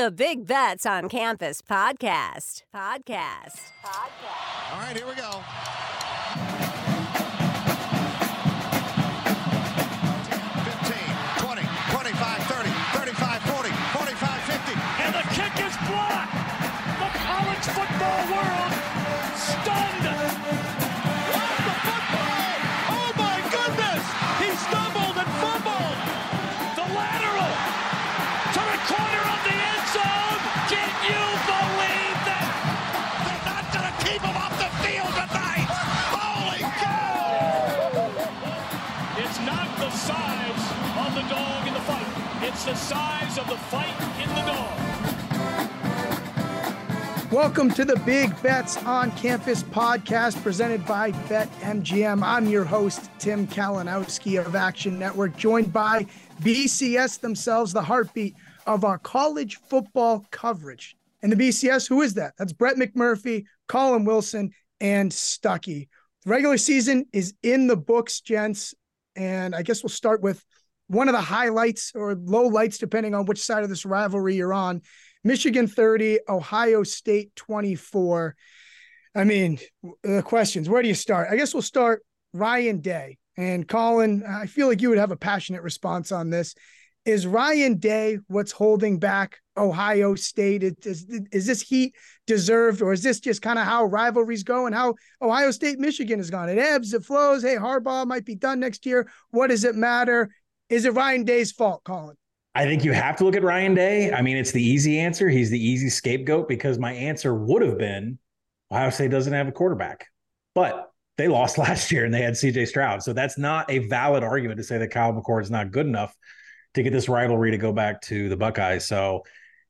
the Big Bets on Campus podcast. Podcast. Podcast. All right, here we go. It's the size of the fight in the dog. Welcome to the Big Bets on Campus podcast presented by BetMGM. I'm your host, Tim Kalinowski of Action Network, joined by BCS themselves, the heartbeat of our college football coverage. And the BCS, who is that? That's Brett McMurphy, Collin Wilson, and Stuckey. The regular season is in the books, gents. And I guess we'll start with one of the highlights or low lights, depending on which side of this rivalry you're on. Michigan 30, Ohio State 24. I mean, the questions, where do you start? I guess we'll start Ryan Day. And Collin, I feel like you would have a passionate response on this. Is Ryan Day what's holding back Ohio State? Is, is this heat deserved, or is this just kind of how rivalries go and how Ohio State Michigan has gone? It ebbs, it flows. Hey, Harbaugh might be done next year. What does it matter? Is it Ryan Day's fault, Collin? I think you have to look at Ryan Day. I mean, it's the easy answer. He's the easy scapegoat because my answer would have been Ohio State doesn't have a quarterback. But they lost last year and they had CJ Stroud. So that's not a valid argument to say that Kyle McCord is not good enough to get this rivalry to go back to the Buckeyes. So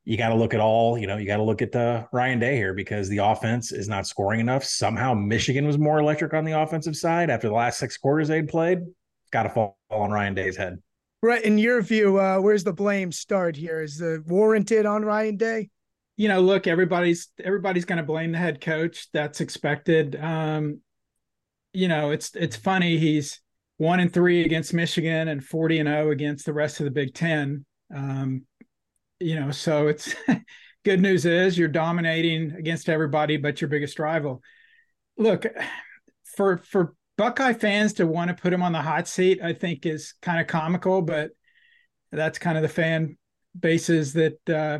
you got to look at all, you know, you got to look at the Ryan Day here because the offense is not scoring enough. Somehow Michigan was more electric on the offensive side after the last six quarters they'd played. Got to fall on Ryan Day's head. Right. In your view, uh, where's the blame start here? Is the warranted on Ryan Day? You know, look, everybody's everybody's going to blame the head coach. That's expected. Um, you know, it's it's funny. He's one and three against Michigan and forty and zero against the rest of the Big Ten. Um, you know, so it's good news is you're dominating against everybody but your biggest rival. Look, for for Buckeye fans to want to put him on the hot seat, I think, is kind of comical, but that's kind of the fan bases that uh,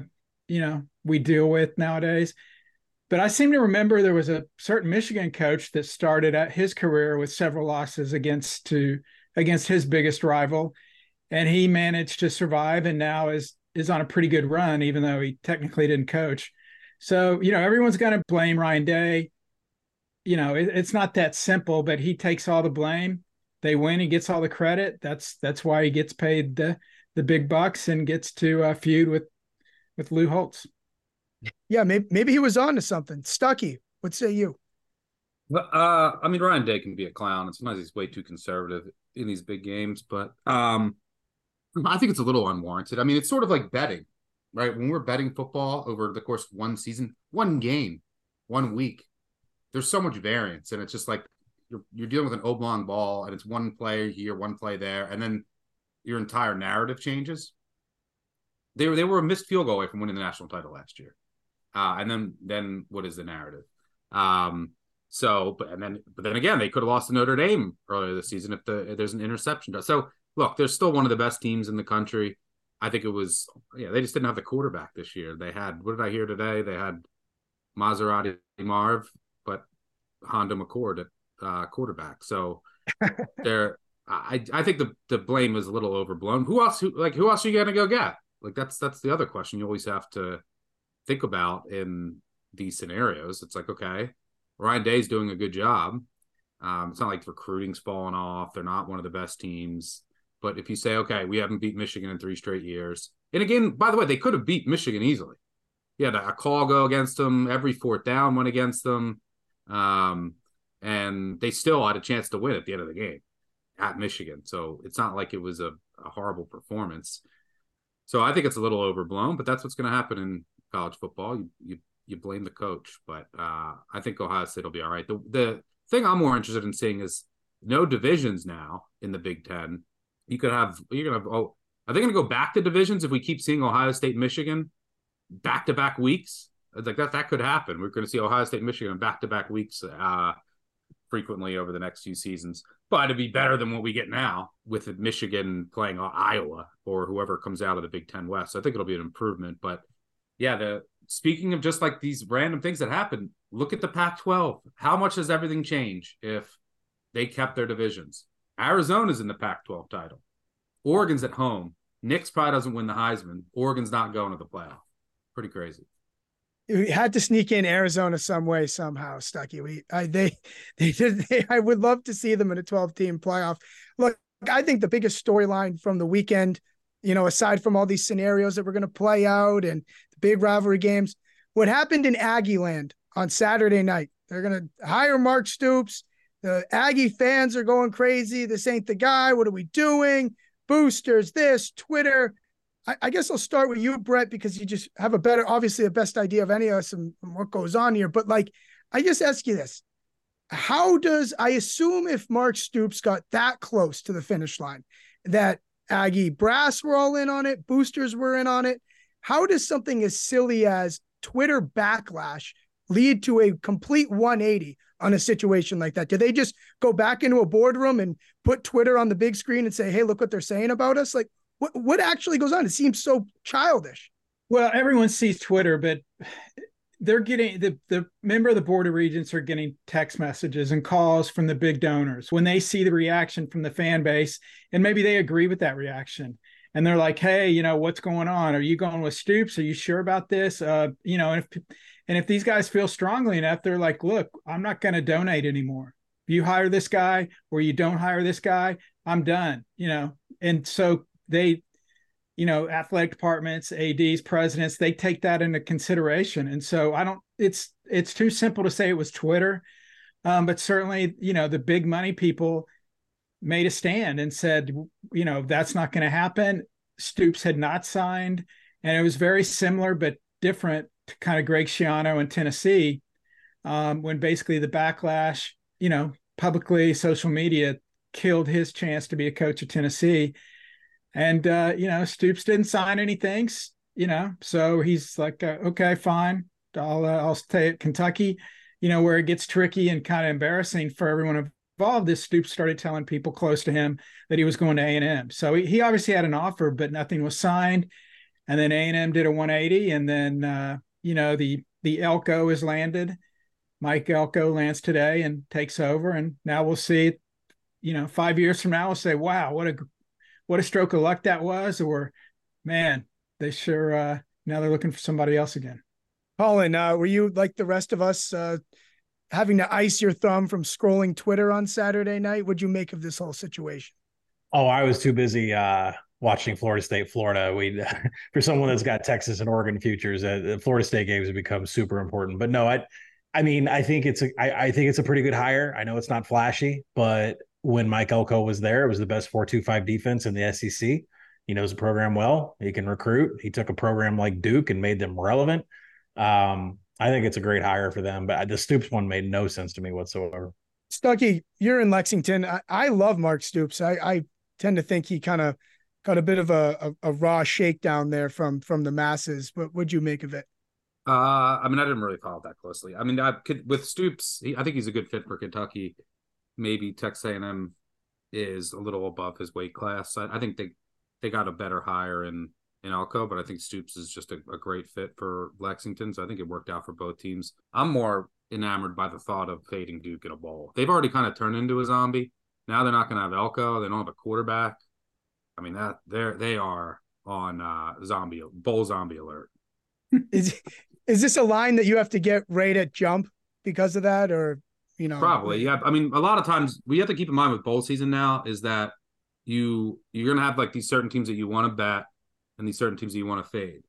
you know we deal with nowadays. But I seem to remember there was a certain Michigan coach that started at his career with several losses against to against his biggest rival, and he managed to survive and now is is on a pretty good run, even though he technically didn't coach. So you know everyone's going to blame Ryan Day you know, it, it's not that simple, but he takes all the blame. They win, he gets all the credit. That's that's why he gets paid the the big bucks and gets to uh, feud with with Lou Holtz. Yeah, maybe maybe he was on to something. Stuckey, what say you? Uh, I mean, Ryan Day can be a clown, and sometimes he's way too conservative in these big games. But um, I think it's a little unwarranted. I mean, it's sort of like betting, right? When we're betting football over the course of one season, one game, one week, there's so much variance, and it's just like you're you're dealing with an oblong ball, and it's one play here, one play there, and then your entire narrative changes. They were they were a missed field goal away from winning the national title last year, uh, and then then what is the narrative? Um, so, but and then but then again, they could have lost to Notre Dame earlier this season if the if there's an interception. So look, they're still one of the best teams in the country. I think it was yeah, they just didn't have the quarterback this year. They had what did I hear today? They had Maserati Marv Honda McCord at uh, quarterback. So there, I I think the the blame is a little overblown. Who else? Who like who else are you gonna go get? Like that's that's the other question you always have to think about in these scenarios. It's like okay, Ryan Day's doing a good job. Um, it's not like recruiting's falling off. They're not one of the best teams. But if you say, okay, we haven't beat Michigan in three straight years, and again, by the way, they could have beat Michigan easily. He had a call go against them. Every fourth down went against them. Um, and they still had a chance to win at the end of the game at Michigan. So it's not like it was a, a horrible performance. So I think it's a little overblown, but that's what's going to happen in college football. You, you you blame the coach, but uh, I think Ohio State will be all right. The the thing I'm more interested in seeing is no divisions now in the Big Ten. You could have you're gonna have oh are they gonna go back to divisions if we keep seeing Ohio State, Michigan back to back weeks. Like that, that could happen. We're going to see Ohio State, Michigan back to back weeks uh, frequently over the next few seasons. But it'd be better than what we get now with Michigan playing Iowa or whoever comes out of the Big Ten West. So I think it'll be an improvement. But yeah, the speaking of just like these random things that happen, look at the Pac-12. How much does everything change if they kept their divisions? Arizona's in the Pac-12 title. Oregon's at home. Nix probably doesn't win the Heisman. Oregon's not going to the playoff. Pretty crazy. We had to sneak in Arizona some way somehow, Stuckey. We I, they they did. They, I would love to see them in a 12 team playoff. Look, I think the biggest storyline from the weekend, you know, aside from all these scenarios that we're going to play out and the big rivalry games, what happened in Aggie land on Saturday night. They're going to hire Mark Stoops. The Aggie fans are going crazy. This ain't the guy. What are we doing? Boosters, this, Twitter. I, I, guess I'll start with you, Brett, because you just have a better, obviously, the best idea of any of us and what goes on here. But like, I just ask you this how does I assume if Mark Stoops got that close to the finish line, that Aggie brass were all in on it, boosters were in on it? How does something as silly as Twitter backlash lead to a complete 180 on a situation like that? Do they just go back into a boardroom and put Twitter on the big screen and say, "Hey, look what they're saying about us"? Like, what what actually goes on? It seems so childish. Well, everyone sees Twitter, but they're getting the the member of the board of regents are getting text messages and calls from the big donors when they see the reaction from the fan base, and maybe they agree with that reaction. And they're like, "Hey, you know what's going on? Are you going with Stoops? Are you sure about this? Uh, you know, and if and if these guys feel strongly enough, they're like, look, I'm not going to donate anymore. If you hire this guy or you don't hire this guy, I'm done, you know? And so they, you know, athletic departments, ADs, presidents, they take that into consideration. And so I don't, it's, it's too simple to say it was Twitter. Um, but certainly, you know, the big money people made a stand and said, you know, that's not going to happen. Stoops had not signed. And it was very similar, but different to kind of Greg Schiano in Tennessee, um, when basically the backlash, you know, publicly social media killed his chance to be a coach at Tennessee. And uh, you know, Stoops didn't sign anything, you know, so he's like, uh, okay, fine, I'll uh, I'll stay at Kentucky. You know, where it gets tricky and kind of embarrassing for everyone involved. This Stoops started telling people close to him that he was going to A and M. So he, he obviously had an offer, but nothing was signed. And then A and M did a 180, and then uh, you know the the Elko is landed. Mike Elko lands today and takes over, and now we'll see. You know, five years from now, we'll say, "Wow, what a what a stroke of luck that was," or "Man, they sure uh, now they're looking for somebody else again." Collin, uh, were you like the rest of us, uh, having to ice your thumb from scrolling Twitter on Saturday night? What'd you make of this whole situation? Oh, I was too busy uh, watching Florida State, Florida. We for someone that's got Texas and Oregon futures, uh, the Florida State games have become super important. But no, I, I mean, I think it's a, I, I think it's a pretty good hire. I know it's not flashy, but when Mike Elko was there, it was the best four two five defense in the SEC. He knows the program well. He can recruit. He took a program like Duke and made them relevant. Um, I think it's a great hire for them. But the Stoops one made no sense to me whatsoever. Stuckey, you're in Lexington. I, I love Mark Stoops. I, I tend to think he kind of got a bit of a, a, a, raw shakedown there from from the masses. But what'd you make of it? Uh, I mean, I didn't really follow that closely. I mean, I could with Stoops, he, I think he's a good fit for Kentucky. Maybe Texas A&M is a little above his weight class. I, I, think they they got a better hire in in Elko, but I think Stoops is just a, a great fit for Lexington. So I think it worked out for both teams. I'm more enamored by the thought of fading Duke in a bowl. They've already kind of turned into a zombie. Now they're not going to have Elko. They don't have a quarterback. I mean that they're they are on uh zombie bowl zombie alert. is is this a line that you have to get right at jump because of that, or you know? Probably, yeah. I mean, a lot of times we have to keep in mind with bowl season now is that you you're gonna have like these certain teams that you want to bet and these certain teams that you want to fade.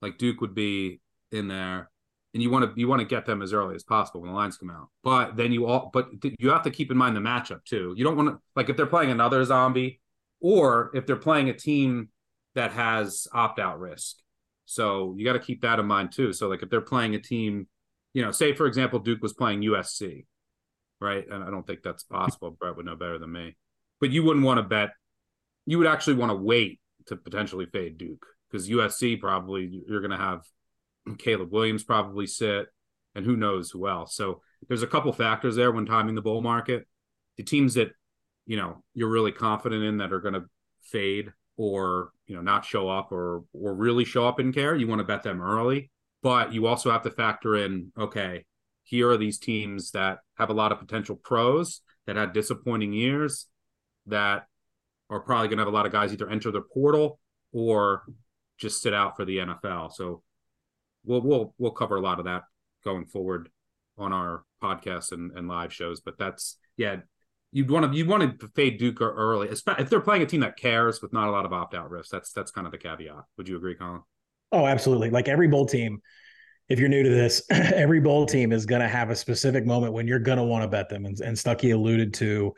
Like Duke would be in there, and you want to you want to get them as early as possible when the lines come out. But then you all but you have to keep in mind the matchup too. You don't want to like if they're playing another zombie or if they're playing a team that has opt out risk. So you got to keep that in mind too. So like if they're playing a team, you know, say for example Duke was playing USC, right? And I don't think that's possible. Brett would know better than me. But you wouldn't want to bet. You would actually want to wait to potentially fade Duke because USC probably you're going to have Caleb Williams probably sit, and who knows who else. So there's a couple factors there when timing the bull market. The teams that you know you're really confident in that are going to fade or you know not show up or or really show up in care, you want to bet them early. But you also have to factor in, okay, here are these teams that have a lot of potential pros that had disappointing years that are probably going to have a lot of guys either enter the portal or just sit out for the NFL. So we'll we'll we'll cover a lot of that going forward on our podcasts and, and live shows. But that's yeah, you'd want to you'd want to fade Duke early, especially if they're playing a team that cares with not a lot of opt out risks. That's that's kind of the caveat. Would you agree, Collin? Oh, absolutely. Like every bowl team, if you're new to this, every bowl team is going to have a specific moment when you're going to want to bet them. And, and Stuckey alluded to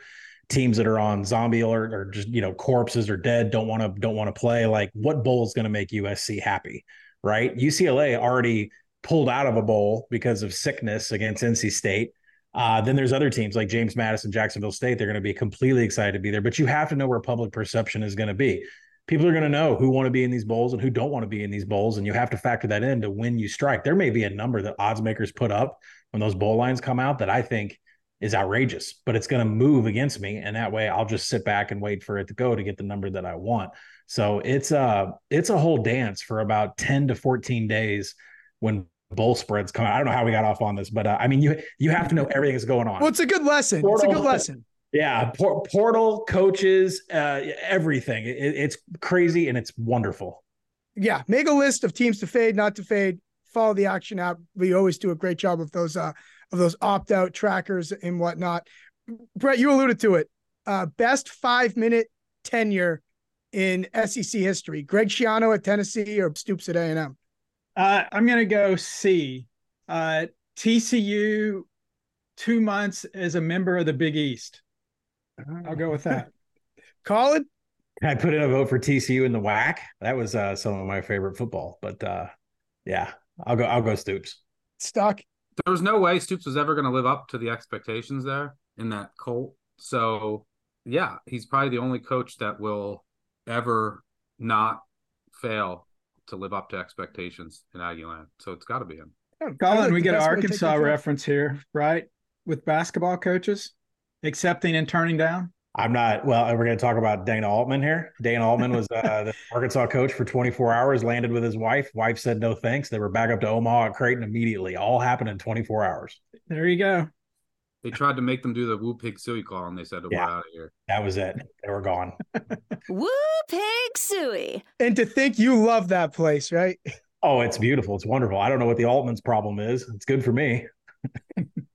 teams that are on zombie alert or just you know corpses or dead don't want to don't want to play. Like what bowl is going to make USC happy, right? UCLA already pulled out of a bowl because of sickness against NC State. Uh, then there's other teams like James Madison, Jacksonville State. They're going to be completely excited to be there, but you have to know where public perception is going to be people are going to know who want to be in these bowls and who don't want to be in these bowls and you have to factor that in to when you strike there may be a number that odds makers put up when those bowl lines come out that i think is outrageous but it's going to move against me and that way i'll just sit back and wait for it to go to get the number that i want so it's a it's a whole dance for about 10 to 14 days when bowl spreads come out. I don't know how we got off on this, but uh, I mean, you you have to know everything that's going on. Well, it's a good lesson. It's a good lesson. Yeah, por- portal coaches, uh, everything. It, it's crazy and it's wonderful. Yeah, make a list of teams to fade, not to fade. Follow the action app. We always do a great job of those uh, of those opt out trackers and whatnot. Brett, you alluded to it. Uh, best five minute tenure in SEC history. Greg Schiano at Tennessee or Stoops at A and M. Uh, I'm going to go C. Uh, TCU two months as a member of the Big East. I'll go with that. Collin? I put in a vote for TCU in the WAC. That was uh, some of my favorite football. But uh, yeah, I'll go. I'll go Stoops. Stuck. There was no way Stoops was ever going to live up to the expectations there in that Colt. So yeah, he's probably the only coach that will ever not fail to live up to expectations in Aggieland. So it's got to be him. Collin, we get an Arkansas reference here, right? With basketball coaches accepting and turning down? I'm not. Well, we're going to talk about Dana Altman here. Dana Altman was uh, the Arkansas coach for 24 hours, landed with his wife. Wife said no thanks. They were back up to Omaha at Creighton immediately. All happened in 24 hours. There you go. They tried to make them do the woo pig suey call, and they said, "We're out of here." That was it. They were gone. woo pig suey. And to think you love that place, right? Oh, it's beautiful. It's wonderful. I don't know what the Altman's problem is. It's good for me.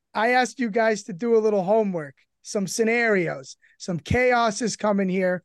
I asked you guys to do a little homework, some scenarios, some chaos is coming here.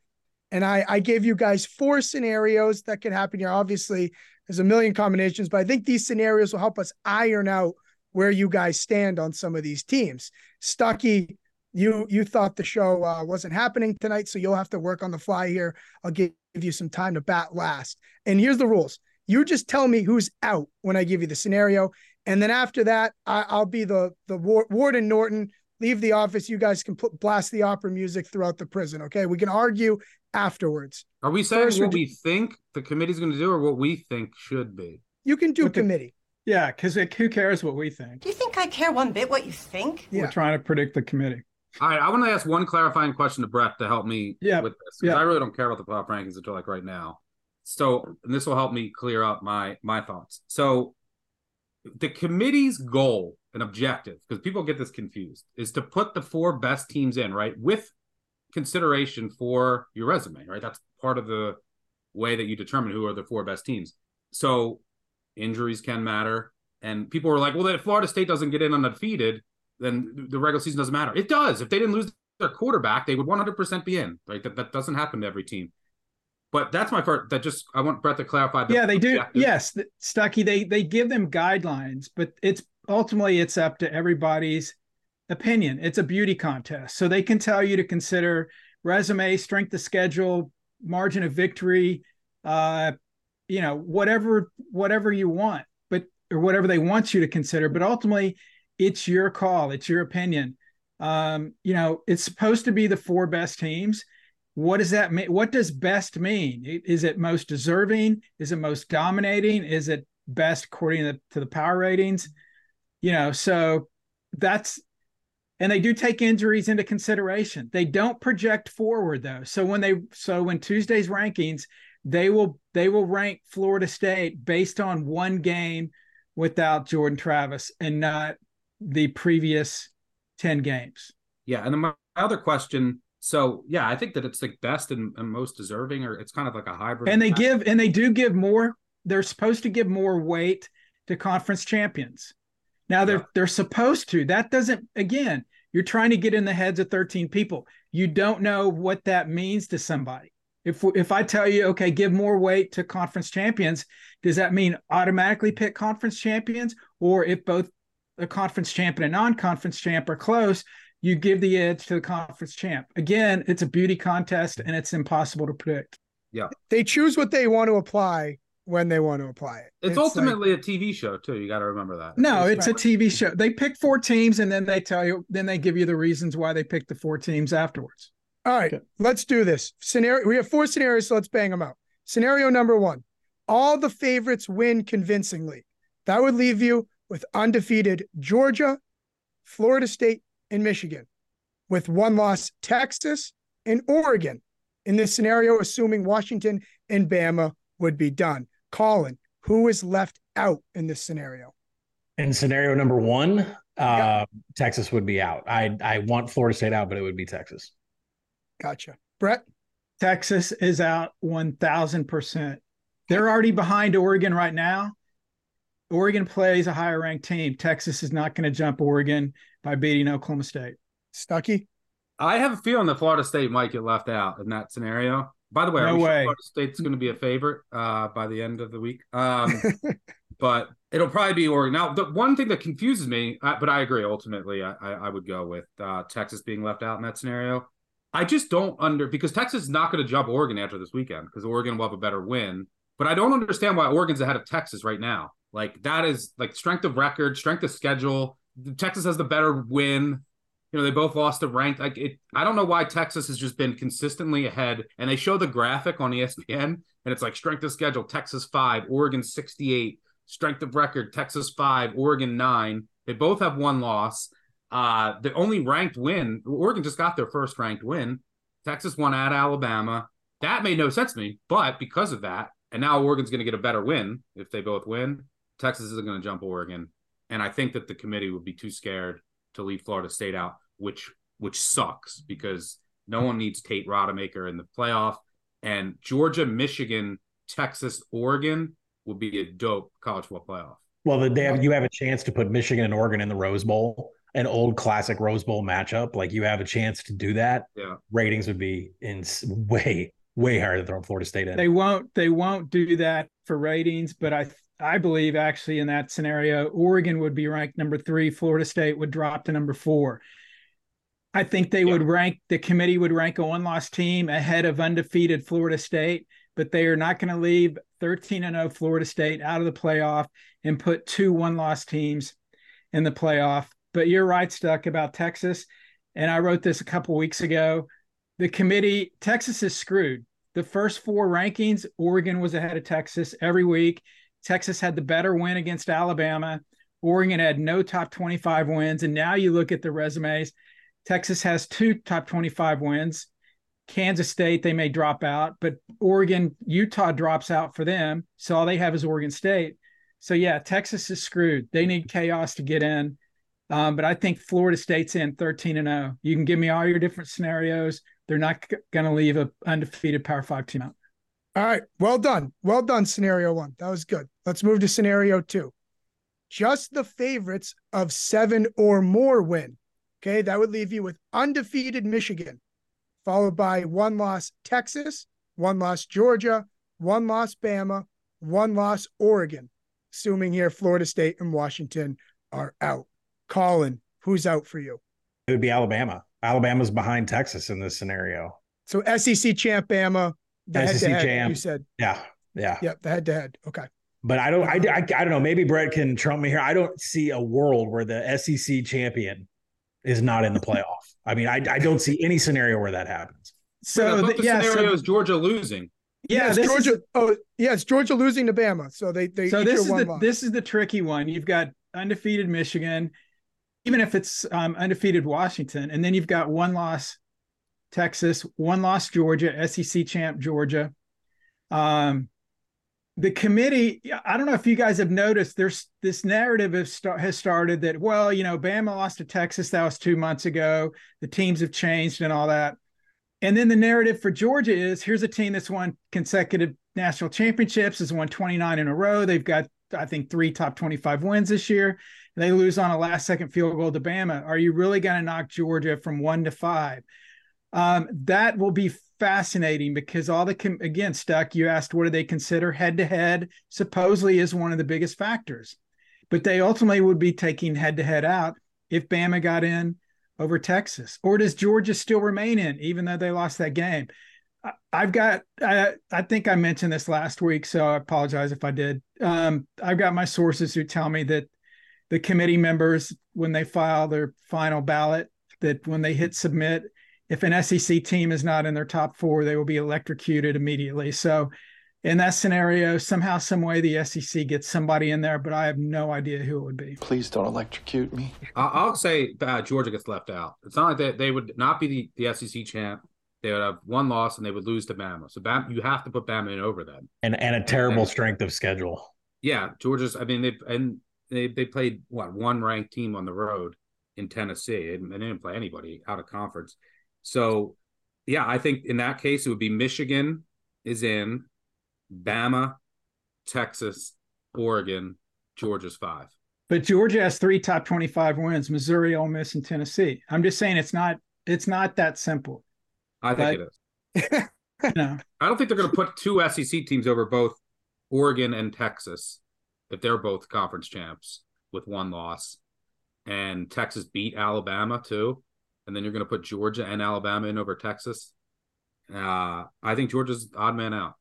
And I, I gave you guys four scenarios that could happen here. Obviously, there's a million combinations, but I think these scenarios will help us iron out where you guys stand on some of these teams. Stucky, you you thought the show uh, wasn't happening tonight, so you'll have to work on the fly here. I'll give you some time to bat last. And here's the rules: you just tell me who's out when I give you the scenario, and then after that, I, will be the the Warden Norton. Leave the office. You guys can put, blast the opera music throughout the prison. Okay, we can argue afterwards. Are we saying First, what we think the committee's going to do, or what we think should be? You can do committee. yeah, because who cares what we think? Do you think I care one bit what you think? Yeah. We're trying to predict the committee. All right, I want to ask one clarifying question to Brett to help me yeah. with this because yeah. I really don't care about the pop rankings until like right now. So this will help me clear up my my thoughts. So the committee's goal and objective, because people get this confused, is to put the four best teams in, right? With consideration for your resume, right? That's part of the way that you determine who are the four best teams. So injuries can matter. And people were like, well, if Florida State doesn't get in undefeated, then the regular season doesn't matter. It does. If they didn't lose their quarterback, they would 100% be in. Right? That, that doesn't happen to every team. But that's my part. That just I want Brett to clarify. The yeah, they do. Yes, Stuckey. They they give them guidelines, but it's ultimately it's up to everybody's opinion. It's a beauty contest, so they can tell you to consider resume, strength of schedule, margin of victory, uh, you know, whatever whatever you want, but or whatever they want you to consider. But ultimately, it's your call. It's your opinion. Um, you know, it's supposed to be the four best teams. What does that mean? What does best mean? Is it most deserving? Is it most dominating? Is it best according to the, to the power ratings? You know, so that's and they do take injuries into consideration. They don't project forward though. So when they so when Tuesday's rankings, they will they will rank Florida State based on one game without Jordan Travis and not the previous 10 games. Yeah. And my other question. So yeah, I think that it's like best and, and most deserving, or it's kind of like a hybrid. And they give and they do give more, they're supposed to give more weight to conference champions. Now they're yeah. they're supposed to. That doesn't again, you're trying to get in the heads of 13 people. You don't know what that means to somebody. If if I tell you, okay, give more weight to conference champions, does that mean automatically pick conference champions? Or if both a conference champ and a non-conference champ are close, you give the edge to the conference champ. Again, it's a beauty contest and it's impossible to predict. Yeah. They choose what they want to apply when they want to apply it. It's, it's ultimately like, a TV show too. You got to remember that. No, it's, it's a TV show. They pick four teams and then they tell you, then they give you the reasons why they picked the four teams afterwards. All right, okay. let's do this. Scenario. We have four scenarios, so let's bang them out. Scenario number one: all the favorites win convincingly. That would leave you with undefeated Georgia, Florida State, and Michigan, with one loss Texas and Oregon. In this scenario, assuming Washington and Bama would be done. Collin, who is left out in this scenario? In scenario number one, uh, Texas would be out. I I want Florida State out, but it would be Texas. Gotcha. Brett? Texas is out 1000%. They're already behind Oregon right now. Oregon plays a higher ranked team. Texas is not going to jump Oregon by beating Oklahoma State. Stuckey? I have a feeling that Florida State might get left out in that scenario. By the way, no way. Sure Florida State's going to be a favorite uh, by the end of the week. Um, but it'll probably be Oregon. Now, the one thing that confuses me, uh, but I agree. Ultimately, I, I would go with uh, Texas being left out in that scenario. I just don't under because Texas is not going to jump Oregon after this weekend because Oregon will have a better win. But I don't understand why Oregon's ahead of Texas right now. Like that is like strength of record, strength of schedule. Texas has the better win. You know, they both lost the rank. Like it, I don't know why Texas has just been consistently ahead. And they show the graphic on ESPN, and it's like strength of schedule: Texas five, Oregon sixty-eight. Strength of record: Texas five, Oregon nine. They both have one loss. Uh, the only ranked win, Oregon just got their first ranked win. Texas won at Alabama. That made no sense to me, but because of that, and now Oregon's going to get a better win if they both win. Texas isn't going to jump Oregon, and I think that the committee would be too scared to leave Florida State out, which which sucks because no one needs Tate Rodemaker in the playoff. And Georgia, Michigan, Texas, Oregon would be a dope college football playoff. Well, they have, you have a chance to put Michigan and Oregon in the Rose Bowl, an old classic Rose Bowl matchup. Like you have a chance to do that. Yeah, ratings would be in way way higher than throwing Florida State in. They won't they won't do that for ratings, but I I believe actually in that scenario, Oregon would be ranked number three, Florida State would drop to number four. I think they yeah. would rank the committee would rank a one loss team ahead of undefeated Florida State, but they are not going to leave 13 and 0 Florida State out of the playoff and put two one loss teams in the playoff. But you're right, Stuck, about Texas. And I wrote this a couple weeks ago. The committee, Texas is screwed. The first four rankings, Oregon was ahead of Texas every week. Texas had the better win against Alabama. Oregon had no top 25 wins. And now you look at the resumes. Texas has two top 25 wins. Kansas State, they may drop out, but Oregon, Utah drops out for them. So all they have is Oregon State. So yeah, Texas is screwed. They need chaos to get in. Um, but I think Florida State's in 13 and 0. You can give me all your different scenarios. They're not going to leave a undefeated Power Five team out. All right. Well done. Well done, scenario one. That was good. Let's move to scenario two. Just the favorites of seven or more win. Okay. That would leave you with undefeated Michigan, followed by one loss Texas, one loss Georgia, one loss Bama, one loss Oregon. Assuming here Florida State and Washington are out. Collin, who's out for you? It would be Alabama. Alabama's behind Texas in this scenario. So SEC champ Bama, the SEC head-to-head, champ. You said, Yeah, yeah. yep, the head to head. Okay. But I don't. I, I, I don't know. Maybe Brett can trump me here. I don't see a world where the SEC champion is not in the playoff. I mean, I, I don't see any scenario where that happens. So the, the, yeah, scenario so, is Georgia losing. yeah, it's this Georgia. is, oh, yes, Georgia losing to Bama. So they they so this is the loss. this is the tricky one. You've got undefeated Michigan, even if it's um, undefeated Washington, and then you've got one loss Texas, one loss Georgia, SEC champ Georgia. Um, the committee, I don't know if you guys have noticed, there's this narrative has, start, has started that well, you know, Bama lost to Texas, that was two months ago. The teams have changed and all that. And then the narrative for Georgia is here's a team that's won consecutive national championships, has won 29 in a row. They've got, I think, three top 25 wins this year. They lose on a last second field goal to Bama. Are you really going to knock Georgia from one to five? Um, that will be fascinating because all the com- again stuck you asked what do they consider head to head supposedly is one of the biggest factors but they ultimately would be taking head to head out if bama got in over texas or does georgia still remain in even though they lost that game? I've got I, I think i mentioned this last week so i apologize if i did. Um, i've got my sources who tell me that the committee members when they file their final ballot that when they hit submit if an SEC team is not in their top four, they will be electrocuted immediately. So, in that scenario, somehow, some way, the SEC gets somebody in there, but I have no idea who it would be. Please don't electrocute me. I- I'll say uh, Georgia gets left out. It's not like they, they would not be the, the SEC champ. They would have one loss and they would lose to Bama. So Bama, you have to put Bama in over them. And and a terrible strength of schedule. Yeah, Georgia's. I mean, they and they they played what one ranked team on the road in Tennessee, and they didn't play anybody out of conference. So, yeah, I think in that case it would be Michigan is in, Bama, Texas, Oregon, Georgia's five. But Georgia has three top 25 wins: Missouri, Ole Miss, and Tennessee. I'm just saying it's not it's not that simple. I think But- it is. You know, I don't think they're going to put two SEC teams over both Oregon and Texas if they're both conference champs with one loss. And Texas beat Alabama too. And then you're going to put Georgia and Alabama in over Texas. Uh, I think Georgia's odd man out.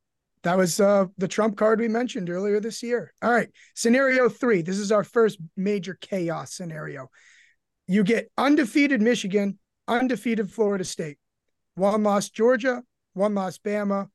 That was uh, the trump card we mentioned earlier this year. All right. Scenario three. This is our first major chaos scenario. You get undefeated Michigan, undefeated Florida State, one loss Georgia, one loss Bama,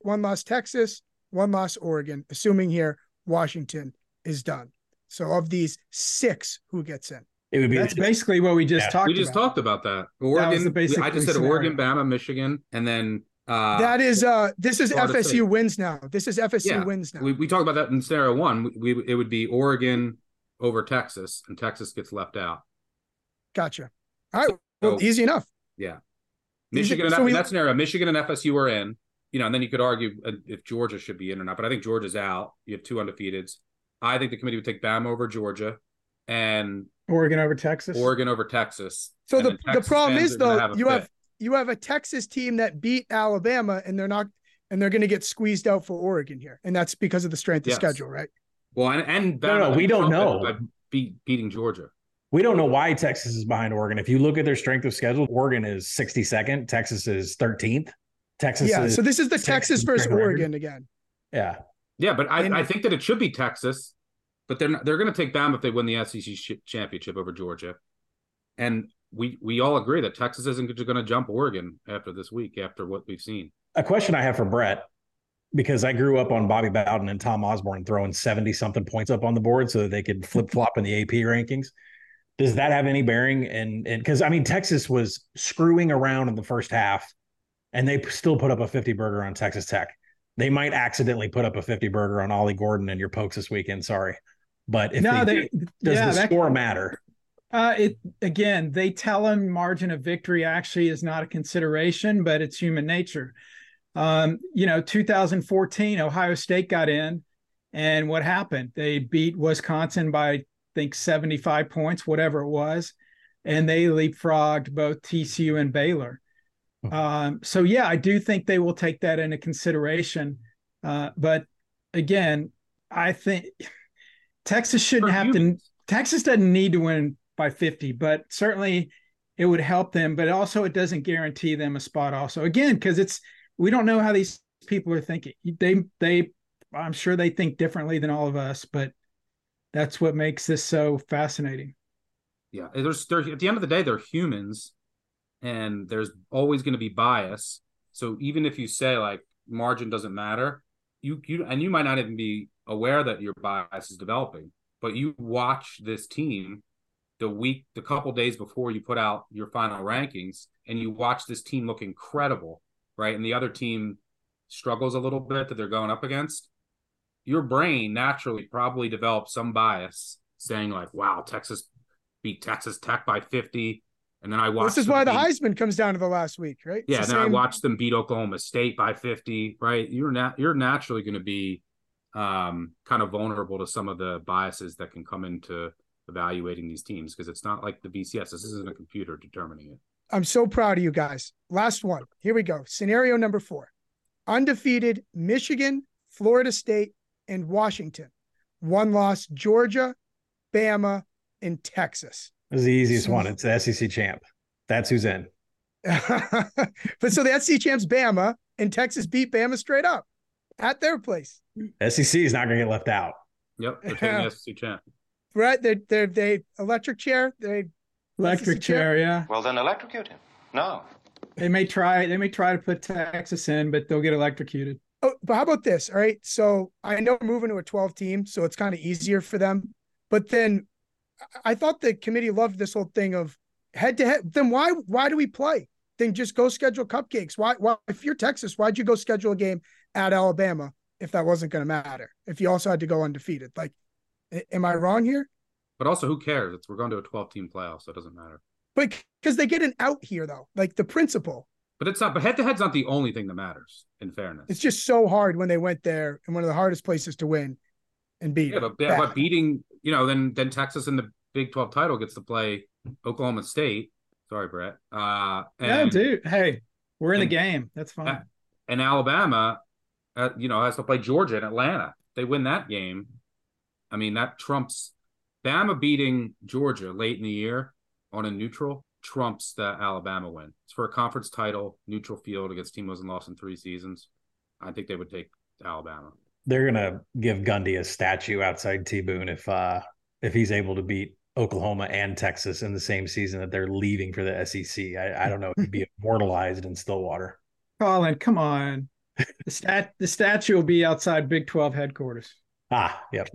one loss Texas, one loss Oregon, assuming here Washington is done. So of these six, who gets in? It would be that's basically what we just Yeah. talked we just about. talked about that. Oregon. the basic I just said scenario. Oregon, Bama, Michigan, and then uh, that is uh this is Florida FSU State. wins now. This is FSU Yeah, wins now. we, we talked about that in scenario one. We, we it would be Oregon over Texas, and Texas gets left out. gotcha. All right. Well, easy enough. Yeah. Is it- Michigan and so in we- that scenario, Michigan and FSU are in. You know, and then you could argue uh, if Georgia should be in or not. But I think Georgia's out. You have two undefeateds. I think the committee would take Bama over Georgia and Oregon over Texas. Oregon over Texas. So And the, then the problem is though have you fit. have you have a Texas team that beat Alabama and they're not and they're going to get squeezed out for Oregon here, and that's because of the strength Yes. of schedule, right? well, and, and No, no, we don't know. Beat, beating Georgia. We don't know why Texas is behind Oregon. If you look at their strength of schedule, Oregon is 62nd, Texas is 13th. Texas yeah. is So this is the sixth Texas versus. Oregon again. yeah. Yeah, but I, And- I think that it should be Texas, but they're not, they're going to take Bama if they win the SEC sh- championship over Georgia, and we we all agree that Texas isn't going to jump Oregon after this week after what we've seen. A question I have for Brett, because I grew up on Bobby Bowden and Tom Osborne throwing 70 something points up on the board so that they could flip flop in the AP rankings. Does that have any bearing? And and because I mean, Texas was screwing around in the first half and they still put up a 50 burger on Texas Tech. They might accidentally put up a 50 burger on Ollie Gordon and your pokes this weekend. Sorry. But if no, they, they, do, does yeah, the score matter? Uh, it again, they tell them margin of victory actually is not a consideration, but it's human nature. Um, you know, 2014, Ohio State got in, and what happened? They beat Wisconsin by I think 75 points, whatever it was, and they leapfrogged both TCU and Baylor. Um, so yeah, I do think they will take that into consideration. Uh, but again, I think Texas shouldn't For have humans. to. Texas doesn't need to win by 50, but certainly it would help them. But also, it doesn't guarantee them a spot. Also, again, because it's we don't know how these people are thinking. They they, I'm sure they think differently than all of us, but that's what makes this so fascinating. Yeah, there's there, at the end of the day, they're humans, and there's always going to be bias. So even if you say like margin doesn't matter, you you and you might not even be aware that your bias is developing, but you watch this team the week, the couple days before you put out your final rankings, and you watch this team look incredible, right? And the other team struggles a little bit that they're going up against. Your brain naturally probably develops some bias saying like, "Wow, Texas beat Texas Tech by 50. And then I watched This is why the beat- Heisman comes down to the last week, right? It's Yeah, the and then I same- watched them beat Oklahoma State by 50, right? You're not you're naturally going to be um kind of vulnerable to some of the biases that can come into evaluating these teams because it's not like the BCS. This isn't a computer determining it. I'm so proud of you guys. Last one. Here we go. Scenario number four undefeated Michigan, Florida State, and Washington. One loss, Georgia, Bama, and Texas. This is the easiest one. It's the SEC champ. That's who's in. but so the SC champs Bama and Texas beat Bama straight up at their place. SEC is not going to get left out. Yep, they're taking the SEC champ. Right? They they they electric chair. They Electric chair? chair, yeah. Well, then electrocute him. No. They may try. They may try to put Texas in, but they'll get electrocuted. Oh, but how about this? All right. So I know we're moving to a 12 team, so it's kind of easier for them. But then I- I thought the committee loved this whole thing of head to head. Then why why do we play? Then just go schedule cupcakes. Why why if you're Texas, why'd you go schedule a game at Alabama if that wasn't going to matter? If you also had to go undefeated. Like am I wrong here? But also, who cares? It's we're going to a 12 team playoff, so it doesn't matter. But because they get an out here though, like the principle. But it's not. But head to head's not the only thing that matters. In fairness, It's just so hard when they went there and one of the hardest places to win and beat. Yeah, but, yeah, but beating, you know, then then Texas in the Big Twelve title gets to play Oklahoma State. Sorry, Brett. Uh, yeah, and, dude. Hey, we're in the game. That's fine. and Alabama, uh, you know, has to play Georgia and Atlanta. They win that game. I mean, that trumps Bama beating Georgia late in the year on a neutral trumps the Alabama win. It's for a conference title, neutral field against a team who hasn't lost in three seasons. I think they would take Alabama. They're going to give Gundy a statue outside T Boone if uh if he's able to beat Oklahoma and Texas in the same season that they're leaving for the SEC. I, I don't know if he'd be immortalized in Stillwater. Collin, come on. The stat the statue will be outside Big 12 headquarters. Ah, yep.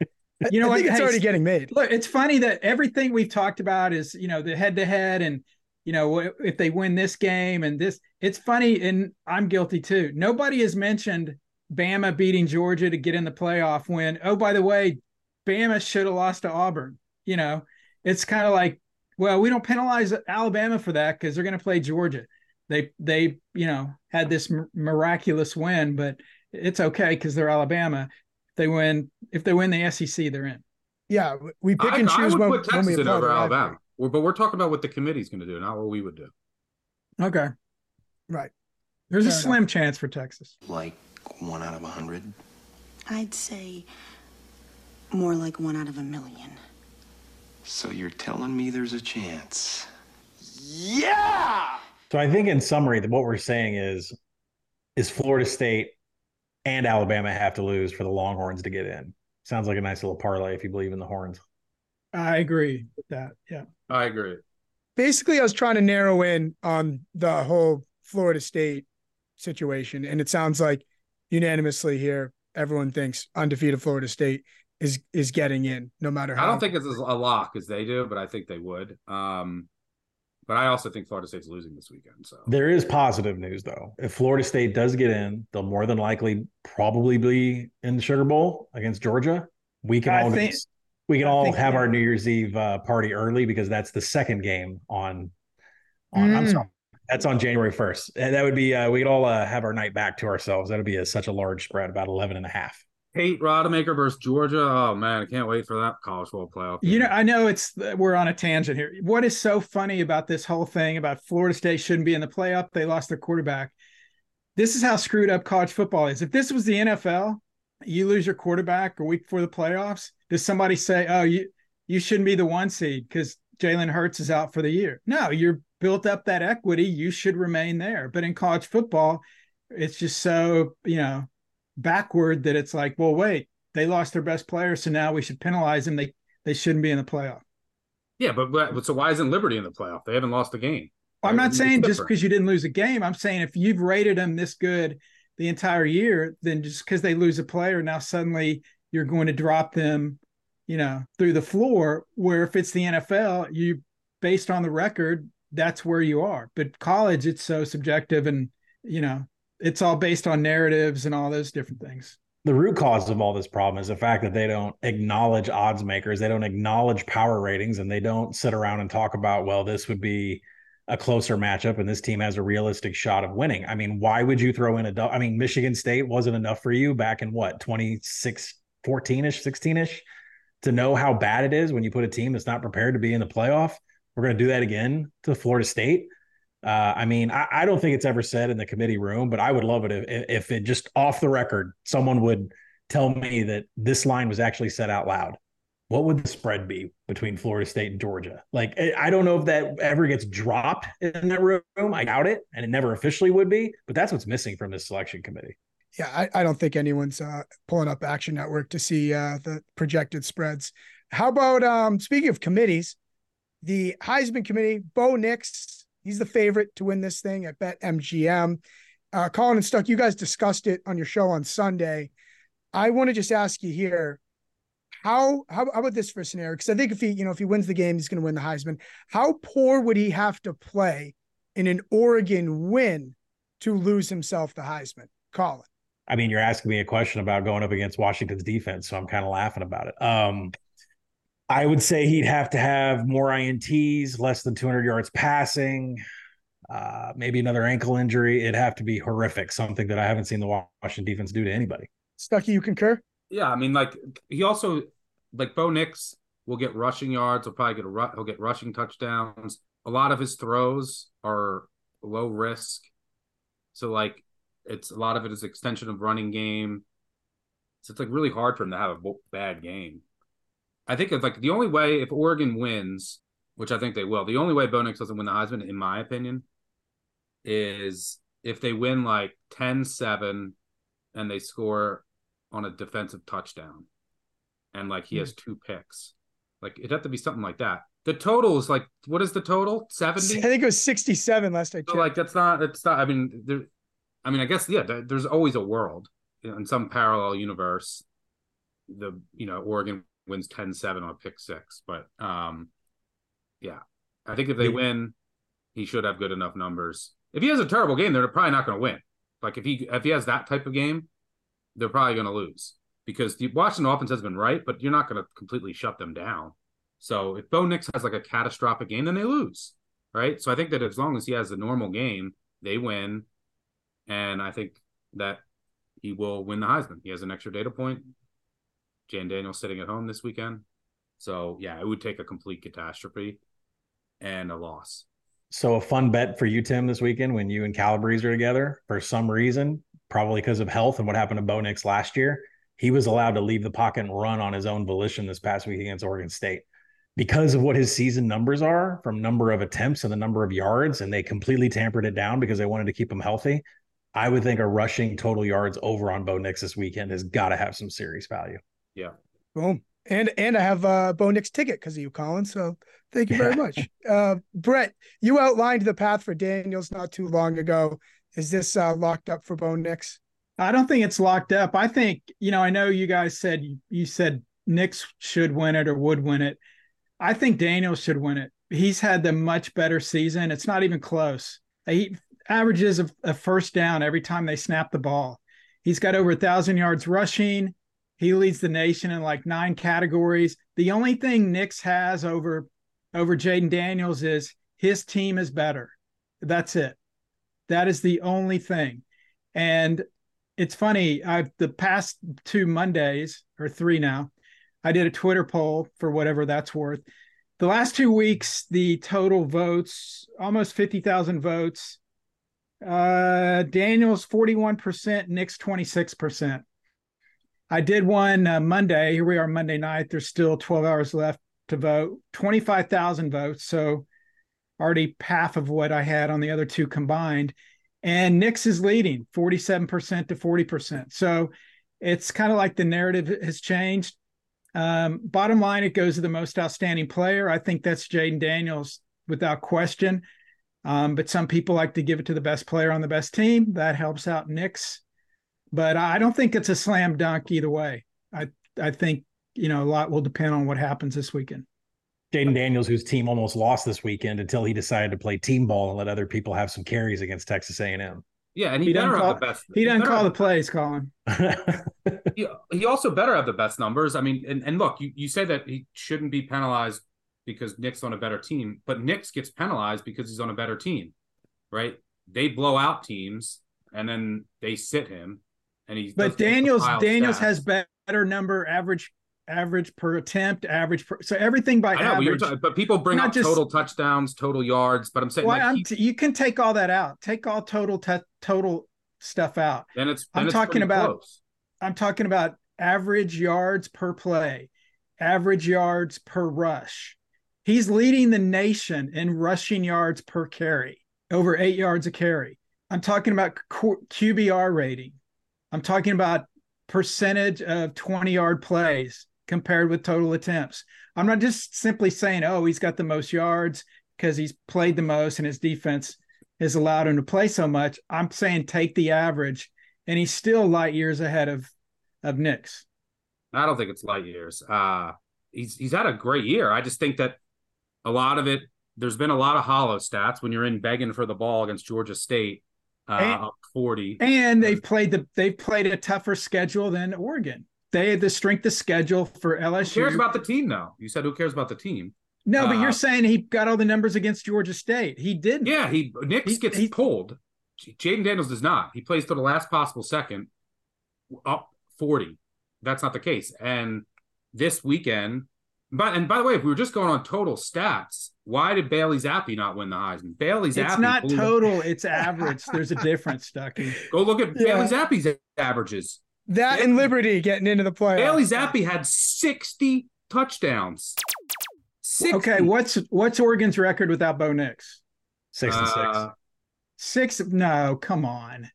You know I what? think it's Hey, already getting made. Look, it's funny that everything we've talked about is, you know, the head to head and, you know, if they win this game and this, it's funny. And I'm guilty too. Nobody has mentioned Bama beating Georgia to get in the playoff when, oh, by the way, Bama should have lost to Auburn. You know, it's kind of like, well, we don't penalize Alabama for that because they're going to play Georgia. They, they, you know, had this mi- miraculous win, but it's okay because they're Alabama. If they win, if they win the SEC, they're in. Yeah, we pick I, and I choose would when, put when we Texas in apply over the Alabama. rivalry. Well, but we're talking about what the committee's going to do, not what we would do. Okay. Right. There's a Fair slim chance for Texas. Like one out of a hundred? I'd say more like one out of a million. So you're telling me there's a chance? So I think in summary that what we're saying is is Florida State and Alabama have to lose for the Longhorns to get in. Sounds like a nice little parlay if you believe in the horns. I agree with that. Yeah. I agree. Basically, I was trying to narrow in on the whole Florida State situation, and it sounds like unanimously here, everyone thinks undefeated Florida State is is getting in, no matter how. I don't think it's as a lock as they do, but I think they would. Um, but I also think Florida State's losing this weekend. So There is positive news though. If Florida State does get in, they'll more than likely probably be in the Sugar Bowl against Georgia. We can I all think- we can I all think- have our New Year's Eve uh, party early because that's the second game on. on I'm Mm. sorry, that's on January first, and that would be uh, we could all uh, have our night back to ourselves. That'd be a, such a large spread, about 11 and a half. Tate Rodemaker versus Georgia. Oh man, I can't wait for that college football playoff. You know, I know it's we're on a tangent here. What is so funny about this whole thing about Florida State shouldn't be in the playoff? They lost their quarterback. This is how screwed up college football is. If this was the NFL, you lose your quarterback a week before the playoffs. Does somebody say, "Oh, you you shouldn't be the one seed because Jalen Hurts is out for the year"? No, you're built up that equity. You should remain there. But in college football, it's just so you know backward that it's like, well, wait, they lost their best player, so now we should penalize them. They they shouldn't be in the playoff. Yeah, but, but so why isn't Liberty in the playoff? They haven't lost a game. I'm not saying just because you didn't lose a game. I'm saying if you've rated them this good the entire year, then just because they lose a player, now suddenly you're going to drop them, you know, through the floor. Where if it's the NFL, you based on the record, that's where you are. But college, it's so subjective, and you know, it's all based on narratives and all those different things. The root cause of all this problem is the fact that they don't acknowledge odds makers, they don't acknowledge power ratings, and they don't sit around and talk about, well, this would be a closer matchup and this team has a realistic shot of winning. I mean, why would you throw in a I mean, Michigan State wasn't enough for you back in what, 26 14ish, 16ish to know how bad it is when you put a team that's not prepared to be in the playoff. We're going to do that again to Florida State. Uh, I mean, I, I, don't think it's ever said in the committee room, but I would love it if, if it just off the record, someone would tell me that this line was actually said out loud. What would the spread be between Florida State and Georgia? Like, I don't know if that ever gets dropped in that room. I doubt it, and it never officially would be. But that's what's missing from this selection committee. Yeah, I, I don't think anyone's uh, pulling up Action Network to see uh, the projected spreads. How about um, speaking of committees, the Heisman committee, Bo Nix He's the favorite to win this thing at BetMGM. Uh, Collin and Stuck, you guys discussed it on your show on Sunday. I want to just ask you here, how, how how about this for a scenario? Because I think if he you know if he wins the game, he's going to win the Heisman. How poor would he have to play in an Oregon win to lose himself the Heisman? Collin. I mean, you're asking me a question about going up against Washington's defense, so I'm kind of laughing about it. Um, I would say he'd have to have more INTs, less than 200 yards passing, uh, maybe another ankle injury. It'd have to be horrific, something that I haven't seen the Washington defense do to anybody. Stuckey, you concur? Yeah, I mean, like he also like Bo Nix will get rushing yards. He'll probably get a he'll get rushing touchdowns. A lot of his throws are low risk, so like it's a lot of it is extension of running game. So it's like really hard for him to have a bad game. I think it's like the only way if Oregon wins, which I think they will, the only way Bo Nix doesn't win the Heisman, in my opinion, is if they win like 10-7 and they score on a defensive touchdown and like he has hmm. two picks. Like it'd have to be something like that. The total is like what is the total? 70? I think it was 67 last I checked. So like that's not it's not I mean there I mean I guess yeah, there's always a world in some parallel universe the you know Oregon wins 10-7 on a pick six. But um, yeah, I think if they win, he should have good enough numbers. If he has a terrible game, they're probably not going to win. Like if he if he has that type of game, they're probably going to lose because the Washington offense has been right, but you're not going to completely shut them down. So if Bo Nix has like a catastrophic game, then they lose, right? So I think that as long as he has a normal game, they win, and I think that he will win the Heisman. He has an extra data point. Jan Daniels sitting at home this weekend. So yeah, it would take a complete catastrophe and a loss. So a fun bet for you, Tim, this weekend when you and Calabrese are together for some reason, probably because of health and what happened to Bo Nix last year. He was allowed to leave the pocket and run on his own volition this past week against Oregon State. Because of what his season numbers are from number of attempts and the number of yards, and they completely tampered it down because they wanted to keep him healthy. I would think a rushing total yards over on Bo Nix this weekend has got to have some serious value. Yeah. Boom. And and I have a Bo Nix ticket because of you, Collin. So thank you very much. Uh, Brett, you outlined the path for Daniels not too long ago. Is this uh, locked up for Bo Nix? I don't think it's locked up. I think, you know, I know you guys said you said Nix should win it or would win it. I think Daniels should win it. He's had the much better season. It's not even close. He averages a, a first down every time they snap the ball. He's got over a thousand yards rushing. He leads the nation in like nine categories. The only thing Nix has over over Jayden Daniels is his team is better. That's it. That is the only thing. And it's funny. I've the past two Mondays or three now, I did a Twitter poll for whatever that's worth. The last two weeks, the total votes almost fifty thousand votes. Uh, Daniels forty one percent, Nix twenty six percent. I did one uh, Monday. Here we are Monday night. There's still twelve hours left to vote. Twenty five thousand votes. So already half of what I had on the other two combined. And Nix is leading 47% to 40%. So it's kind of like the narrative has changed. Um, bottom line, it goes to the most outstanding player. I think that's Jayden Daniels without question. Um, but some people like to give it to the best player on the best team. That helps out Nix. But I don't think it's a slam dunk either way. I I think you know a lot will depend on what happens this weekend. Jayden Daniels, whose team almost lost this weekend until he decided to play team ball and let other people have some carries against Texas A&M. Yeah, and he, He better doesn't have call, the best. he doesn't better call the plays, Collin. he, he also better have the best numbers. I mean, and, and look, you, you say that he shouldn't be penalized because Nix on a better team, but Nix gets penalized because he's on a better team, right? They blow out teams and then they sit him, and he. But Daniels Daniels stats. has better number average average per attempt, average per so everything by know, but, average. talking- but people bring up just- total touchdowns, total yards. But I'm saying, Why like, I'm he- t- you can take all that out. Take all total te- total stuff out. And it's. Then I'm it's talking about- close. I'm talking about average yards per play, average yards per rush. He's leading the nation in rushing yards per carry, over eight yards a carry. I'm talking about Q- QBR rating. I'm talking about percentage of 20 yard plays compared with total attempts. I'm not just simply saying, oh, he's got the most yards because he's played the most and his defense has allowed him to play so much. I'm saying take the average, and he's still light years ahead of of Nix. I don't think it's light years. Uh he's he's had a great year. I just think that a lot of it there's been a lot of hollow stats when you're in begging for the ball against Georgia State uh And- up 40. And they've played the they've played a tougher schedule than Oregon. They had the strength of schedule for Who LSU. cares about the team though? You said who cares about the team? no, but uh, you're saying he got all the numbers against Georgia State. He didn't. Yeah, he Nix He- gets he- pulled. Jayden Daniels does not. He plays to the last possible second up 40. That's not the case. And this weekend, but and by the way, if we were just going on total stats, why did Bailey Zappe not win the Heisman? Bailey Zappe It's not blew- total, it's average. There's a difference, Stuckey. Go look at Yeah. Bailey Zappe's averages. That and Liberty getting into the playoffs. Bailey Zappe had 60 touchdowns. 60. Okay, what's what's Oregon's record without Bo Nix? Six and six. Uh, Six? No, come on.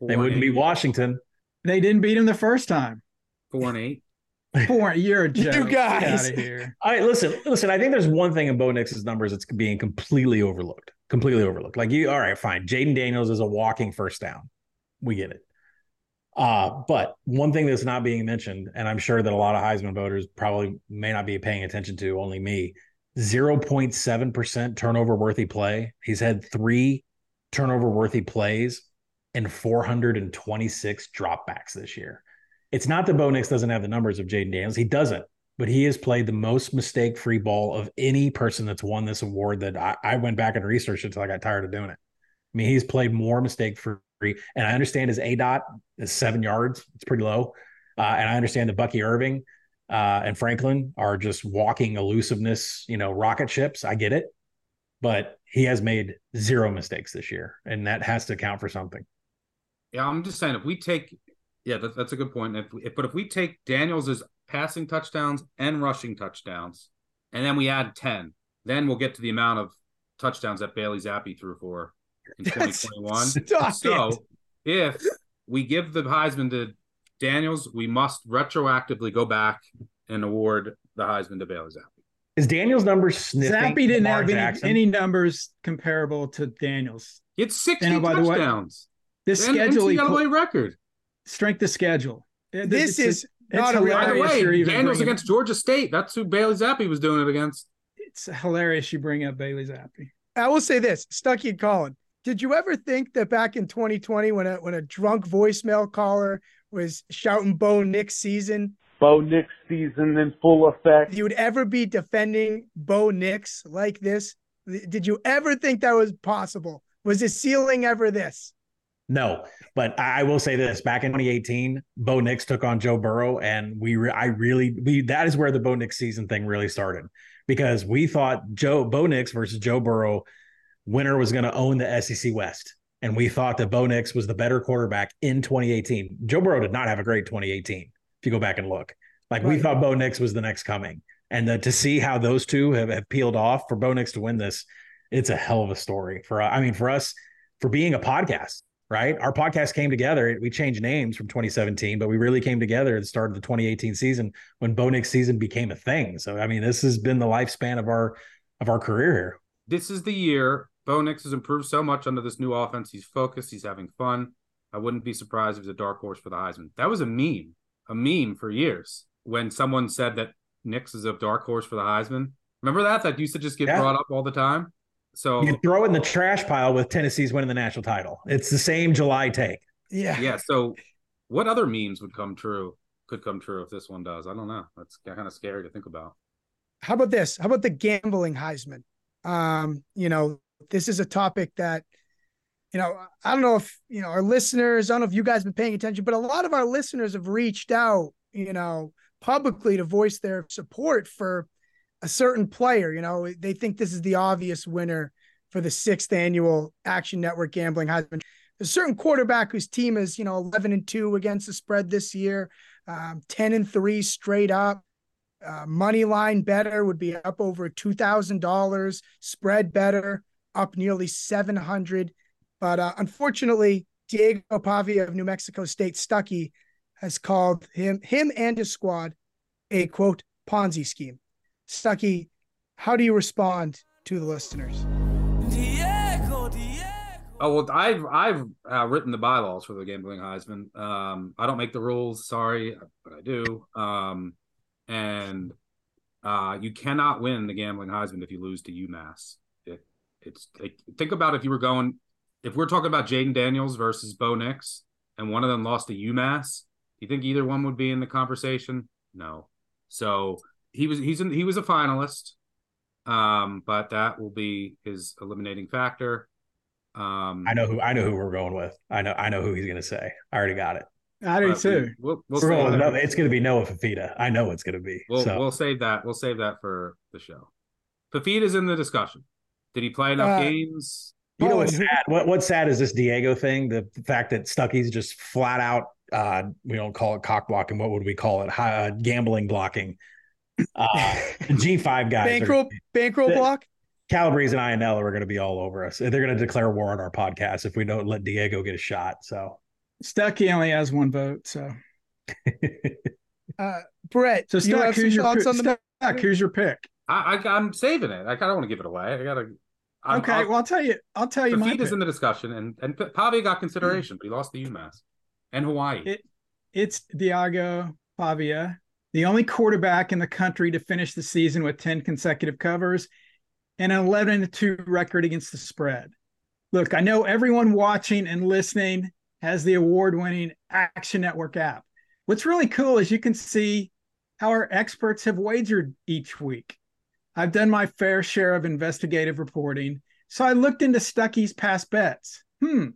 They wouldn't beat. Washington. They didn't beat him the first time. Four and eight. Four, you're a joke. guys. Get out of here. All right, listen, listen. I think there's one thing in Bo Nix's numbers that's being completely overlooked. Completely overlooked. Like you, all right, fine. Jayden Daniels is a walking first down. We get it. Uh, but one thing that's not being mentioned, and I'm sure that a lot of Heisman voters probably may not be paying attention to, only me, 0.7% turnover worthy play. He's had three turnover worthy plays and 426 dropbacks this year. It's not that Bo Nix doesn't have the numbers of Jayden Daniels. He doesn't, but he has played the most mistake free ball of any person that's won this award that I, I went back and researched until I got tired of doing it. I mean, he's played more mistake free. And I understand his aDOT is seven yards. It's pretty low. Uh, and I understand that Bucky Irving uh, and Franklin are just walking elusiveness, you know, rocket ships. I get it. But he has made zero mistakes this year. And that has to count for something. Yeah, I'm just saying if we take, yeah, that, that's a good point. If, if but if we take Daniels' passing touchdowns and rushing touchdowns, and then we add ten, then we'll get to the amount of touchdowns that Bailey Zappe threw for in That's- 2021. So it. if we give the Heisman to Daniels, we must retroactively go back and award the Heisman to Bailey Zappe. Is Daniels' numbers sniffing? Zappe didn't Lamar have any, any numbers comparable to Daniels. It's had 60 And oh, by the way, touchdowns. This And schedule, he NCAA put- record. Strength of schedule. This it's- is it's not a real- By the way, you're even Daniels bringing- against Georgia State. That's who Bailey Zappe was doing it against. It's hilarious you bring up Bailey Zappe. I will say this, Stuckey and Collin. Did you ever think that back in 2020, when a when a drunk voicemail caller was shouting Bo Nix season, Bo Nix season in full effect. you would ever be defending Bo Nix like this? Did you ever think that was possible? Was the ceiling ever this? No, but I will say this: back in 2018, Bo Nix took on Joe Burrow, and we, re- I really, we that is where the Bo Nix season thing really started because we thought Joe Bo Nix versus Joe Burrow, winner was going to own the SEC West, and we thought that Bo Nix was the better quarterback in 2018. Joe Burrow did not have a great 2018. If you go back and look, like right. we thought Bo Nix was the next coming, and the, to see how those two have, have peeled off for Bo Nix to win this, it's a hell of a story for. I mean, for us, for being a podcast right? Our podcast came together. We changed names from 2017, but we really came together at the start of the 2018 season when Bo Nix season became a thing. So I mean, this has been the lifespan of our of our career here. This is the year Bo Nix has improved so much under this new offense. He's focused. He's having fun. I wouldn't be surprised if he's a dark horse for the Heisman. That was a meme, a meme for years when someone said that Nix is a dark horse for the Heisman. Remember that? That used to just get yeah. brought up all the time. So you throw in the trash pile with Tennessee's winning the national title. It's the same July take. Yeah. Yeah. So what other memes would come true? Could come true if this one does. I don't know. That's kind of scary to think about. How about this? How about the gambling Heisman? Um, you know, this is a topic that, you know, I don't know if, you know, our listeners, I don't know if you guys have been paying attention, but a lot of our listeners have reached out, you know, publicly to voice their support for a certain player. You know, they think this is the obvious winner for the sixth annual Action Network Gambling Heisman. A certain quarterback whose team is, you know, 11 and 2 against the spread this year, um, 10 and 3 straight up. Uh, money line better would be up over $2,000. Spread better, up nearly 700 But uh, unfortunately, Diego Pavia of New Mexico State Stuckey has called him him and his squad a quote Ponzi scheme. Stuckey, how do you respond to the listeners? Diego, Diego. Oh well, I've I've uh, written the bylaws for the gambling Heisman. Um, I don't make the rules, sorry, but I do. Um, and uh, you cannot win the gambling Heisman if you lose to UMass. It, it's like, think about if you were going, if we're talking about Jayden Daniels versus Bo Nix, and one of them lost to UMass. Do you think either one would be in the conversation? No. So he was he's in, he was a finalist, um, but that will be his eliminating factor. Um, I know who I know who we're going with. I know I know who he's going to say. I already got it. I do too. We, will we'll going no, it's going to be Noah Fifita. I know it's going to be. We'll so. we'll save that. We'll save that for the show. Fifita's in the discussion. Did he play enough uh, games? You know what's sad? What, what's sad is this Diego thing. The fact that Stuckey's just flat out. Uh, we don't call it cock blocking. What would we call it? High, uh, gambling blocking uh, G five guys, bankroll, are, bankroll the, block. Calabrese and Iannello are going to be all over us. They're going to declare war on our podcast if we don't let Diego get a shot. So Stuckey only has one vote. So, uh, Brett, so Stuck, who's your thoughts on the Stuck, who's your pick? I, I am saving it. I kind of want to give it away. I gotta. I'm, okay, I'll, well I'll tell you. I'll tell you. The feed is in the discussion, and and Pavia got consideration, but he lost the UMass and Hawaii. It, it's Diego Pavia the only quarterback in the country to finish the season with 10 consecutive covers and an 11 2 record against the spread. Look, I know everyone watching and listening has the award winning Action Network app. What's really cool is you can see how our experts have wagered each week. I've done my fair share of investigative reporting, so I looked into Stuckey's past bets. Hmm.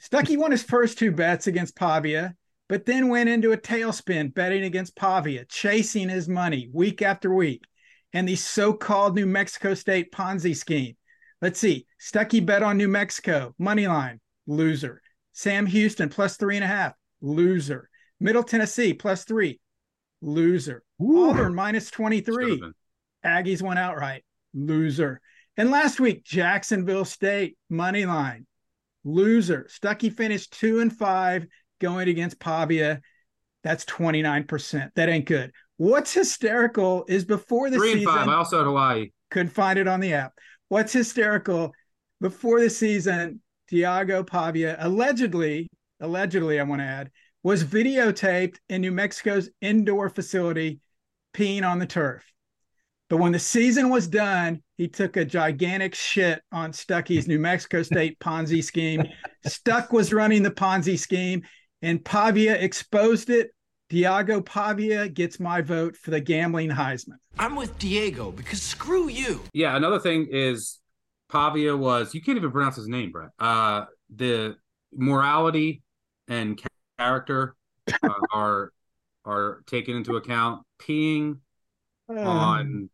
Stuckey won his first two bets against Pavia but then went into a tailspin betting against Pavia, chasing his money week after week. And the so called New Mexico State Ponzi scheme. Let's see. Stuckey bet on New Mexico, money line, loser. Sam Houston plus three and a half, loser. Middle Tennessee plus three, loser. Ooh. Auburn minus 23. Aggies went outright, loser. And last week, Jacksonville State, money line, loser. Stuckey finished two and five going against Pavia. That's 29%. That ain't good. What's hysterical is before the Three season. Five. I also had Hawaii. Couldn't find it on the app. What's hysterical before the season, Diego Pavia allegedly, allegedly, I want to add, was videotaped in New Mexico's indoor facility peeing on the turf. But when the season was done, he took a gigantic shit on Stuckey's New Mexico State Ponzi scheme. Stuck was running the Ponzi scheme and Pavia exposed it. Diego Pavia gets my vote for the gambling Heisman. I'm with Diego because screw you. Yeah, another thing is Pavia was you can't even pronounce his name, Brett. Uh the morality and character uh, are are taken into account. Peeing Um, on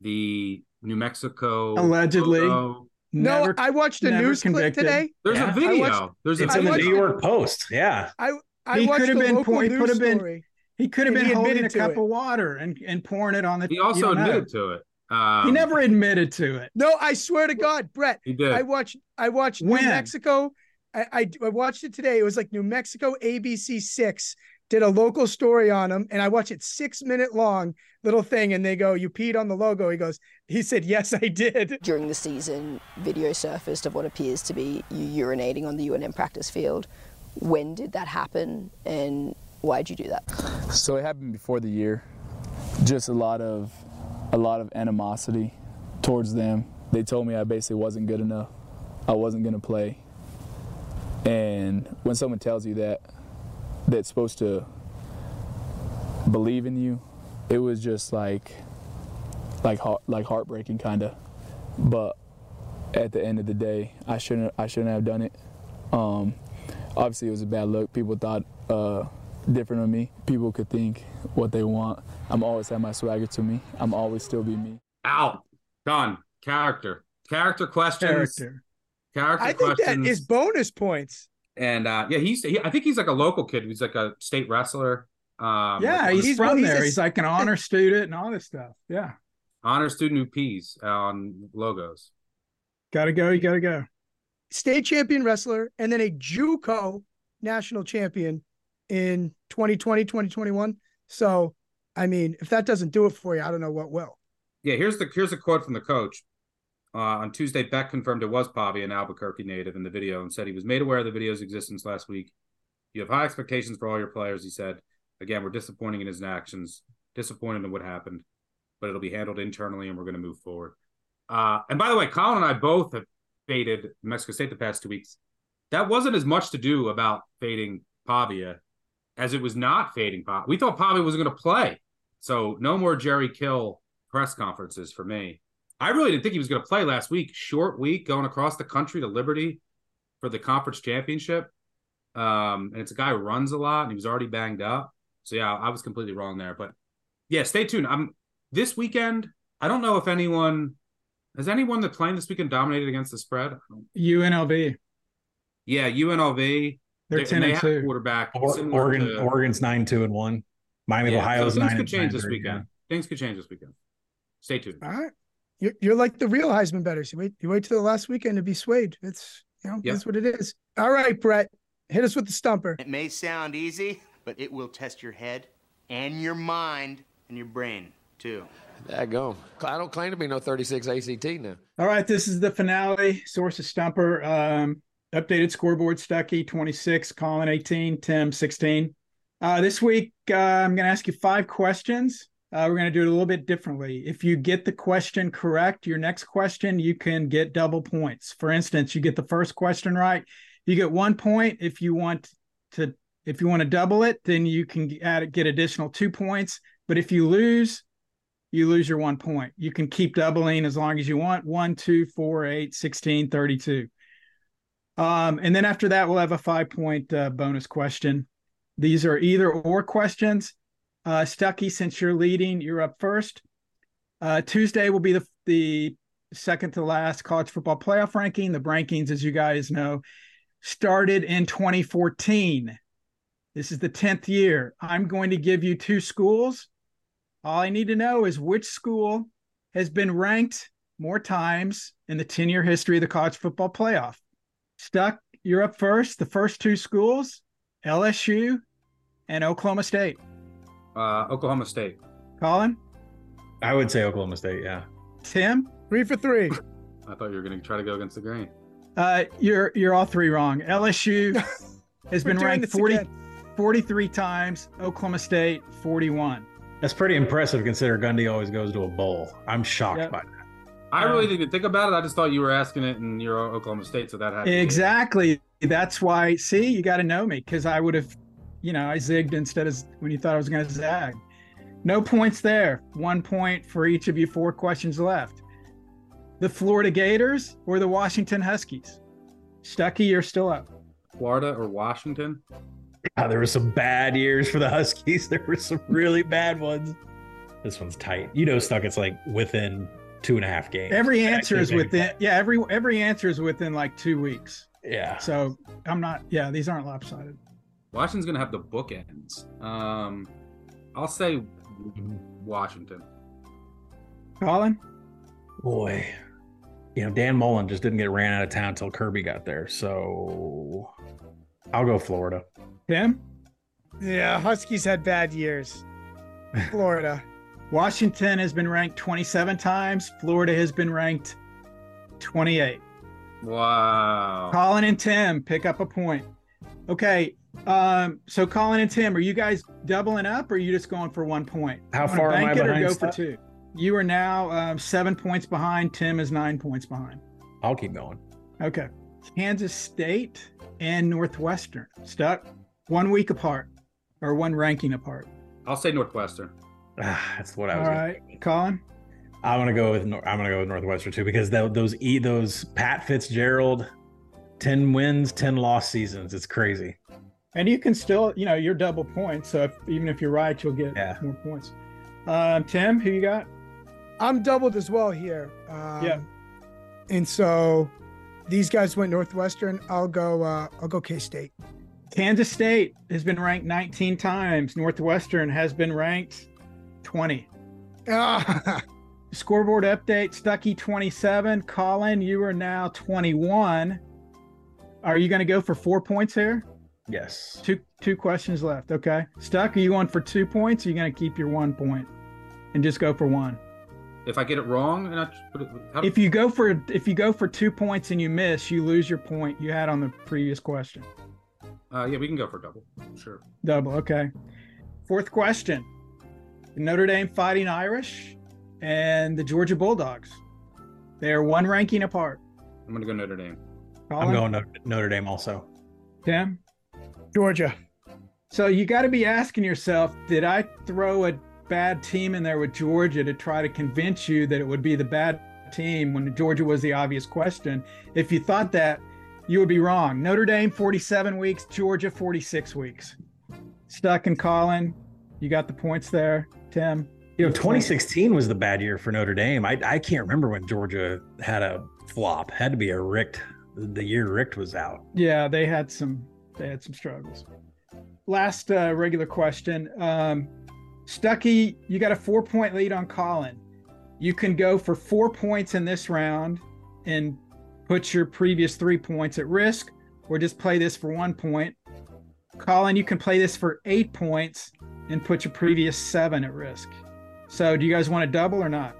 the New Mexico Allegedly. logo. No, Never- I watched a never news clip today. There's Yeah. a I video. watched- There's a It's I in the New. York Post. Yeah. I I He watched could have a been local po- he news could have been- He could have been he holding a cup it. of water and, and pouring it on the. He also don't know. admitted to it. Um, He never admitted to it. No, I swear to God, Brett. He did. I watched. I watched When? New Mexico. I, I I watched it today. It was like New Mexico ABC six did a local story on him, and I watched it six minute long little thing, and they go, "You peed on the logo." He goes, "He said yes, I did." During the season, video surfaced of what appears to be you urinating on the UNM practice field. When did that happen, and why'd you do that? So it happened before the year. Just a lot of a lot of animosity towards them. They told me I basically wasn't good enough. I wasn't going to play. And when someone tells you that that's supposed to believe in you, it was just like like heart, like heartbreaking kind of. But at the end of the day, I shouldn't I shouldn't have done it. Um, obviously, it was a bad look. People thought uh, different of me. People could think what they want. I'm always have my swagger to me. I'm always still be me. out. Done. Character. Character questions. Character. Character I think questions. that is bonus points. And uh, yeah, he's. He, I think he's like a local kid. He's like a state wrestler. Um, Yeah, like he's, he's- from he's there. a- he's like an honor student and all this stuff. Yeah. honor student who pees on logos. Gotta go. You gotta go. State champion wrestler, and then a JUCO national champion in 2020, 2021. So, I mean, if that doesn't do it for you, I don't know what will. Yeah, here's the here's a quote from the coach. Uh, on Tuesday, Beck confirmed it was Pavia, an Albuquerque native, in the video, and said he was made aware of the video's existence last week. You have high expectations for all your players, he said. Again, we're disappointing in his actions, disappointed in what happened, but it'll be handled internally, and we're going to move forward. Uh, and by the way, Colin and I both have faded Mexico State the past two weeks. That wasn't as much to do about fading Pavia as it was not fading Pavia. We thought Pavia wasn't going to play, so no more Jerry Kill press conferences for me. I really didn't think he was going to play last week. Short week going across the country to Liberty for the conference championship. Um, and it's a guy who runs a lot and he was already banged up. So yeah, I was completely wrong there. But yeah, stay tuned. I'm this weekend. I don't know if anyone has anyone that's playing this weekend dominated against the spread. UNLV. Yeah, UNLV. They're They- 10 and and have 2. quarterback. Or, Oregon, to- Oregon's nine two and one. Miami, Yeah, of Ohio's so nine things could change this weekend. yeah. Things could change this weekend. Stay tuned. All right. You're, you're like the real Heisman betters. You wait, you wait till the last weekend to be swayed. It's, you know, Yeah. that's what it is. All right, Brett, hit us with the stumper. It may sound easy, but it will test your head and your mind and your brain too. That go. I don't claim to be no 36 ACT now. All right, this is the finale. Sources Stumper. Um, updated scoreboard Stuckey 26, Collin 18, Tim 16. Uh, this week, uh, I'm going to ask you five questions. Uh, we're going to do it a little bit differently. If you get the question correct, your next question, you can get double points. For instance, you get the first question right, you get one point. If you want to, if you want to double it, then you can add get additional two points. But if you lose, you lose your one point. You can keep doubling as long as you want. One, two, four, eight, 16, 32. Um, and then after that, we'll have a five point uh, bonus question. These are either or questions. Uh, Stuckey, since you're leading, you're up first. Uh, Tuesday will be the, the second to last college football playoff ranking. The rankings, as you guys know, started in 2014. This is the 10th year. I'm going to give you two schools. All I need to know is which school has been ranked more times in the 10 year history of the college football playoff. Stuck, you're up first. The first two schools, LSU and Oklahoma State. Uh, Oklahoma State. Collin? I would say Oklahoma State, yeah. Tim? Three for three. I thought you were going to try to go against the grain. Uh, you're you're all three wrong. LSU has been ranked this 40, again. 43 times. Oklahoma State 41. That's pretty impressive considering Gundy always goes to a bowl. I'm shocked Yep. by that. I really didn't think about it. I just thought you were asking it and you're Oklahoma State, so that had to be it. Exactly. That's why. See, you got to know me because I would have, you know, I zigged instead of when you thought I was going to zag. No points there. One point for each of you. Four questions left. The Florida Gators or the Washington Huskies? Stuckey, you're still up. Florida or Washington? God, there were some bad years for the Huskies. There were some really bad ones. This one's tight. You know, stuck. It's like within two and a half games. Every answer is within. Yeah, every every answer is within like two weeks. Yeah. So I'm not. Yeah, these aren't lopsided. Washington's gonna have the bookends. Um, I'll say Washington. Collin. Boy, you know Dan Mullen just didn't get ran out of town until Kirby got there. So I'll go Florida. Tim. Yeah, Huskies had bad years. Florida. Washington has been ranked 27 times. Florida has been ranked 28. Wow. Collin and Tim pick up a point. Okay. Um, so Collin and Tim, are you guys doubling up or are you just going for one point? How far am I it or behind go stuff? for two? You are now um, seven points behind. Tim is nine points behind. I'll keep going. Okay. Kansas State and Northwestern stuck one week apart or one ranking apart. I'll say Northwestern. Ah, that's what I All was. right, Collin. I'm gonna go with I'm gonna go with Northwestern too because tho- those e those Pat Fitzgerald, ten wins, ten loss seasons. It's crazy. And you can still, you know, you're double points. So if, even if you're right, you'll get Yeah. more points. Um, Tim, who you got? I'm doubled as well here. Um, Yeah. And so these guys went Northwestern. I'll go. Uh, I'll go K State. Kansas State has been ranked 19 times. Northwestern has been ranked 20. Ah, Scoreboard update Stuckey 27. Collin, you are now 21. Are you going to go for four points here? Yes. Two two questions left. Okay. Stuck, are you going for two points? Or are you going to keep your one point and just go for one? If I get it wrong, and I put it, how, If you go for if you go for two points and you miss, you lose your point you had on the previous question. uh, yeah, we can go for double. Sure. Double. Okay. Fourth question: the Notre Dame Fighting Irish and the Georgia Bulldogs. They are one ranking apart. I'm gonna go Notre Dame. Collin? I'm going Notre, Notre Dame also. Tim. Georgia. So you got to be asking yourself, did I throw a bad team in there with Georgia to try to convince you that it would be the bad team when Georgia was the obvious question? If you thought that, you would be wrong. Notre Dame 47 weeks, Georgia 46 weeks. Stuck in Collin, you got the points there. Tim. You know, 2016 was the bad year for Notre Dame. I I can't remember when Georgia had a flop. Had to be a Richt. The year Richt was out. Yeah, they had some they had some struggles. Last uh, regular question. Um, Stuckey, you got a four point lead on Collin. You can go for four points in this round and put your previous three points at risk, or just play this for one point. Collin, you can play this for eight points and put your previous seven at risk. So, do you guys want to double or not?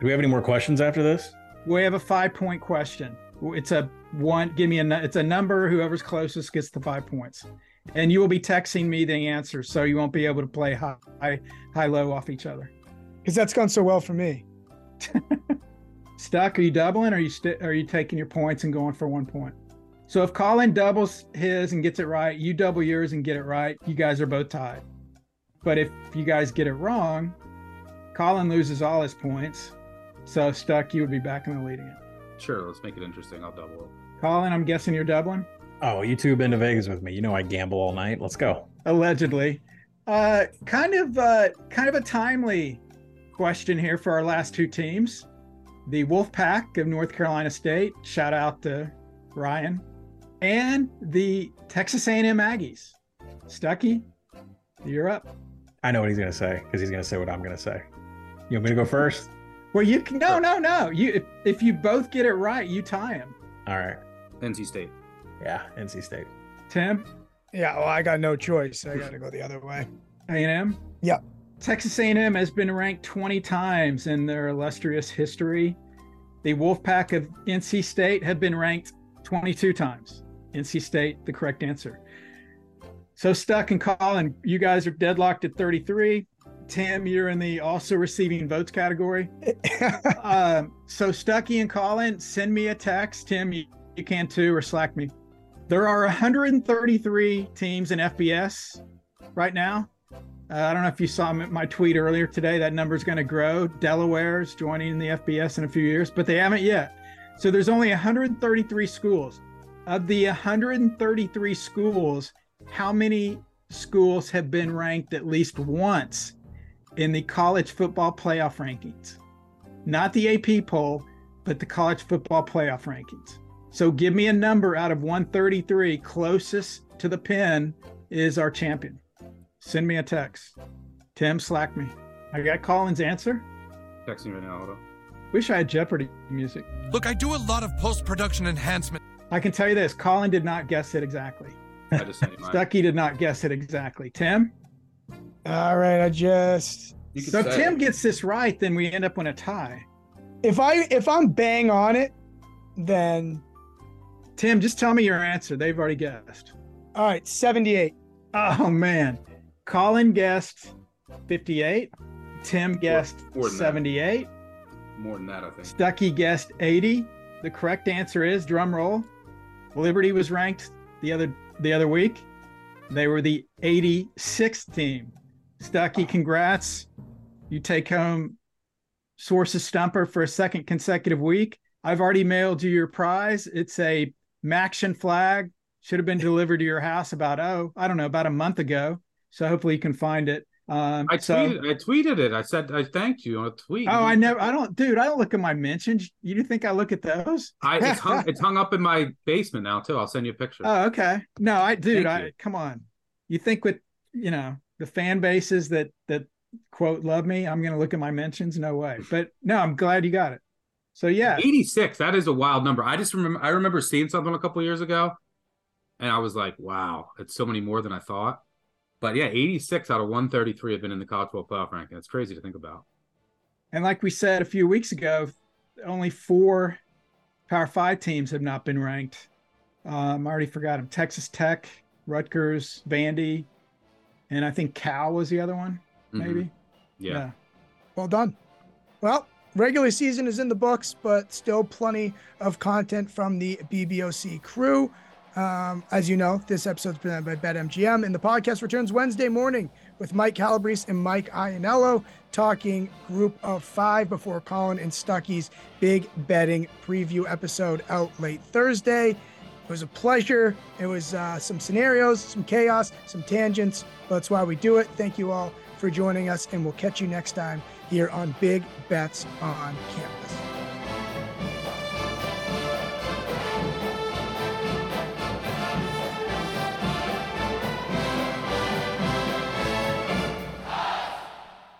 Do we have any more questions after this? We have a five point question. It's a one. Give me a. It's a number. Whoever's closest gets the five points, and you will be texting me the answer, so you won't be able to play high, high, high low off each other. Because that's gone so well for me. Stuck? Are you doubling? Or are you st- are you taking your points and going for one point? So if Collin doubles his and gets it right, you double yours and get it right. You guys are both tied. But if you guys get it wrong, Collin loses all his points. So stuck, you would be back in the lead it. Sure. Let's make it interesting. I'll double it. Collin, I'm guessing you're doubling. Oh, you two have been to Vegas with me. You know I gamble all night. Let's go. allegedly. Uh, kind of, uh, kind of a timely question here for our last two teams. The Wolfpack of North Carolina State. Shout out to Ryan, and the Texas A&M Aggies. Stuckey, you're up. I know what he's gonna say because he's gonna say what I'm gonna say. You want me to go first? Well, you can no, no, no. You if, if you both get it right, you tie him. All right. NC State. Yeah, NC State. Tim, Yeah, well, I got no choice. I got to go the other way. A&M. Yeah. Texas A&M has been ranked 20 times in their illustrious history. The Wolfpack of NC State have been ranked 22 times. NC State, the correct answer. So Stuck and Collin, you guys are deadlocked at 33. Tim, you're in the also receiving votes category. um, so Stuckey and Collin, send me a text. Tim, you, you can too, or Slack me. There are 133 teams in FBS right now. Uh, I don't know if you saw my tweet earlier today. That number is going to grow. Delaware's joining the FBS in a few years, but they haven't yet. So there's only 133 schools. of the 133 schools, how many schools have been ranked at least once in the college football playoff rankings? Not the AP poll, but the college football playoff rankings. So give me a number out of 133 closest to the pin is our champion. Send me a text. Tim, slack me. I got Collin's answer. Texting right now. Hold on. Wish I had Jeopardy music. Look, I do a lot of post production enhancement. I can tell you this Collin did not guess it exactly. I just sent you mine. Stuckey did not guess it exactly. Tim? All right, I just So say Tim it. gets this right, then we end up in a tie. if I if I'm bang on it, then Tim, just tell me your answer. They've already guessed. all right, 78. Oh man. Collin guessed 58. Tim guessed more than that. 78. More than that, I think. Stuckey guessed 80. The correct answer is drum roll. Liberty was ranked the other the other week. They were the 86th team. Stuckey, congrats. You take home Sources Stumper for a second consecutive week. I've already mailed you your prize. It's a MACtion flag. Should have been delivered to your house about oh, I don't know, about a month ago. So hopefully you can find it. Um, I so- tweeted. I tweeted it. I said I thanked you on a tweet. Oh, I never. I don't, dude. I don't look at my mentions. You think I look at those? I it's hung, it's hung up in my basement now too. I'll send you a picture. Oh, okay. No, I, dude. Thank I you. come on. You think with you know the fan bases that that quote love me, I'm gonna look at my mentions? No way. But no, I'm glad you got it. So yeah, 86. That is a wild number. I just remember. I remember seeing something a couple years ago, and I was like, "Wow, it's so many more than I thought." But yeah, 86 out of 133 have been in the college football playoff ranking. It's crazy to think about. and like we said a few weeks ago, only four Power Five teams have not been ranked. Um, I already forgot them: Texas Tech, Rutgers, Vandy, and I think Cal was the other one. Mhm. Maybe. Yeah. Well done. Well, regular season is in the books, but still plenty of content from the BBOC crew. Um, as you know, this episode is presented by BetMGM, and the podcast returns Wednesday morning with Mike Calabrese and Mike Ianello talking group of five before Collin and Stuckey's big betting preview episode out late Thursday. It was a pleasure. It was uh, some scenarios, some chaos, some tangents. That's why we do it. Thank you all for joining us, and we'll catch you next time here on Big Bets on Campus.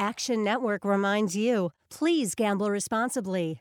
Action Network reminds you please gamble responsibly.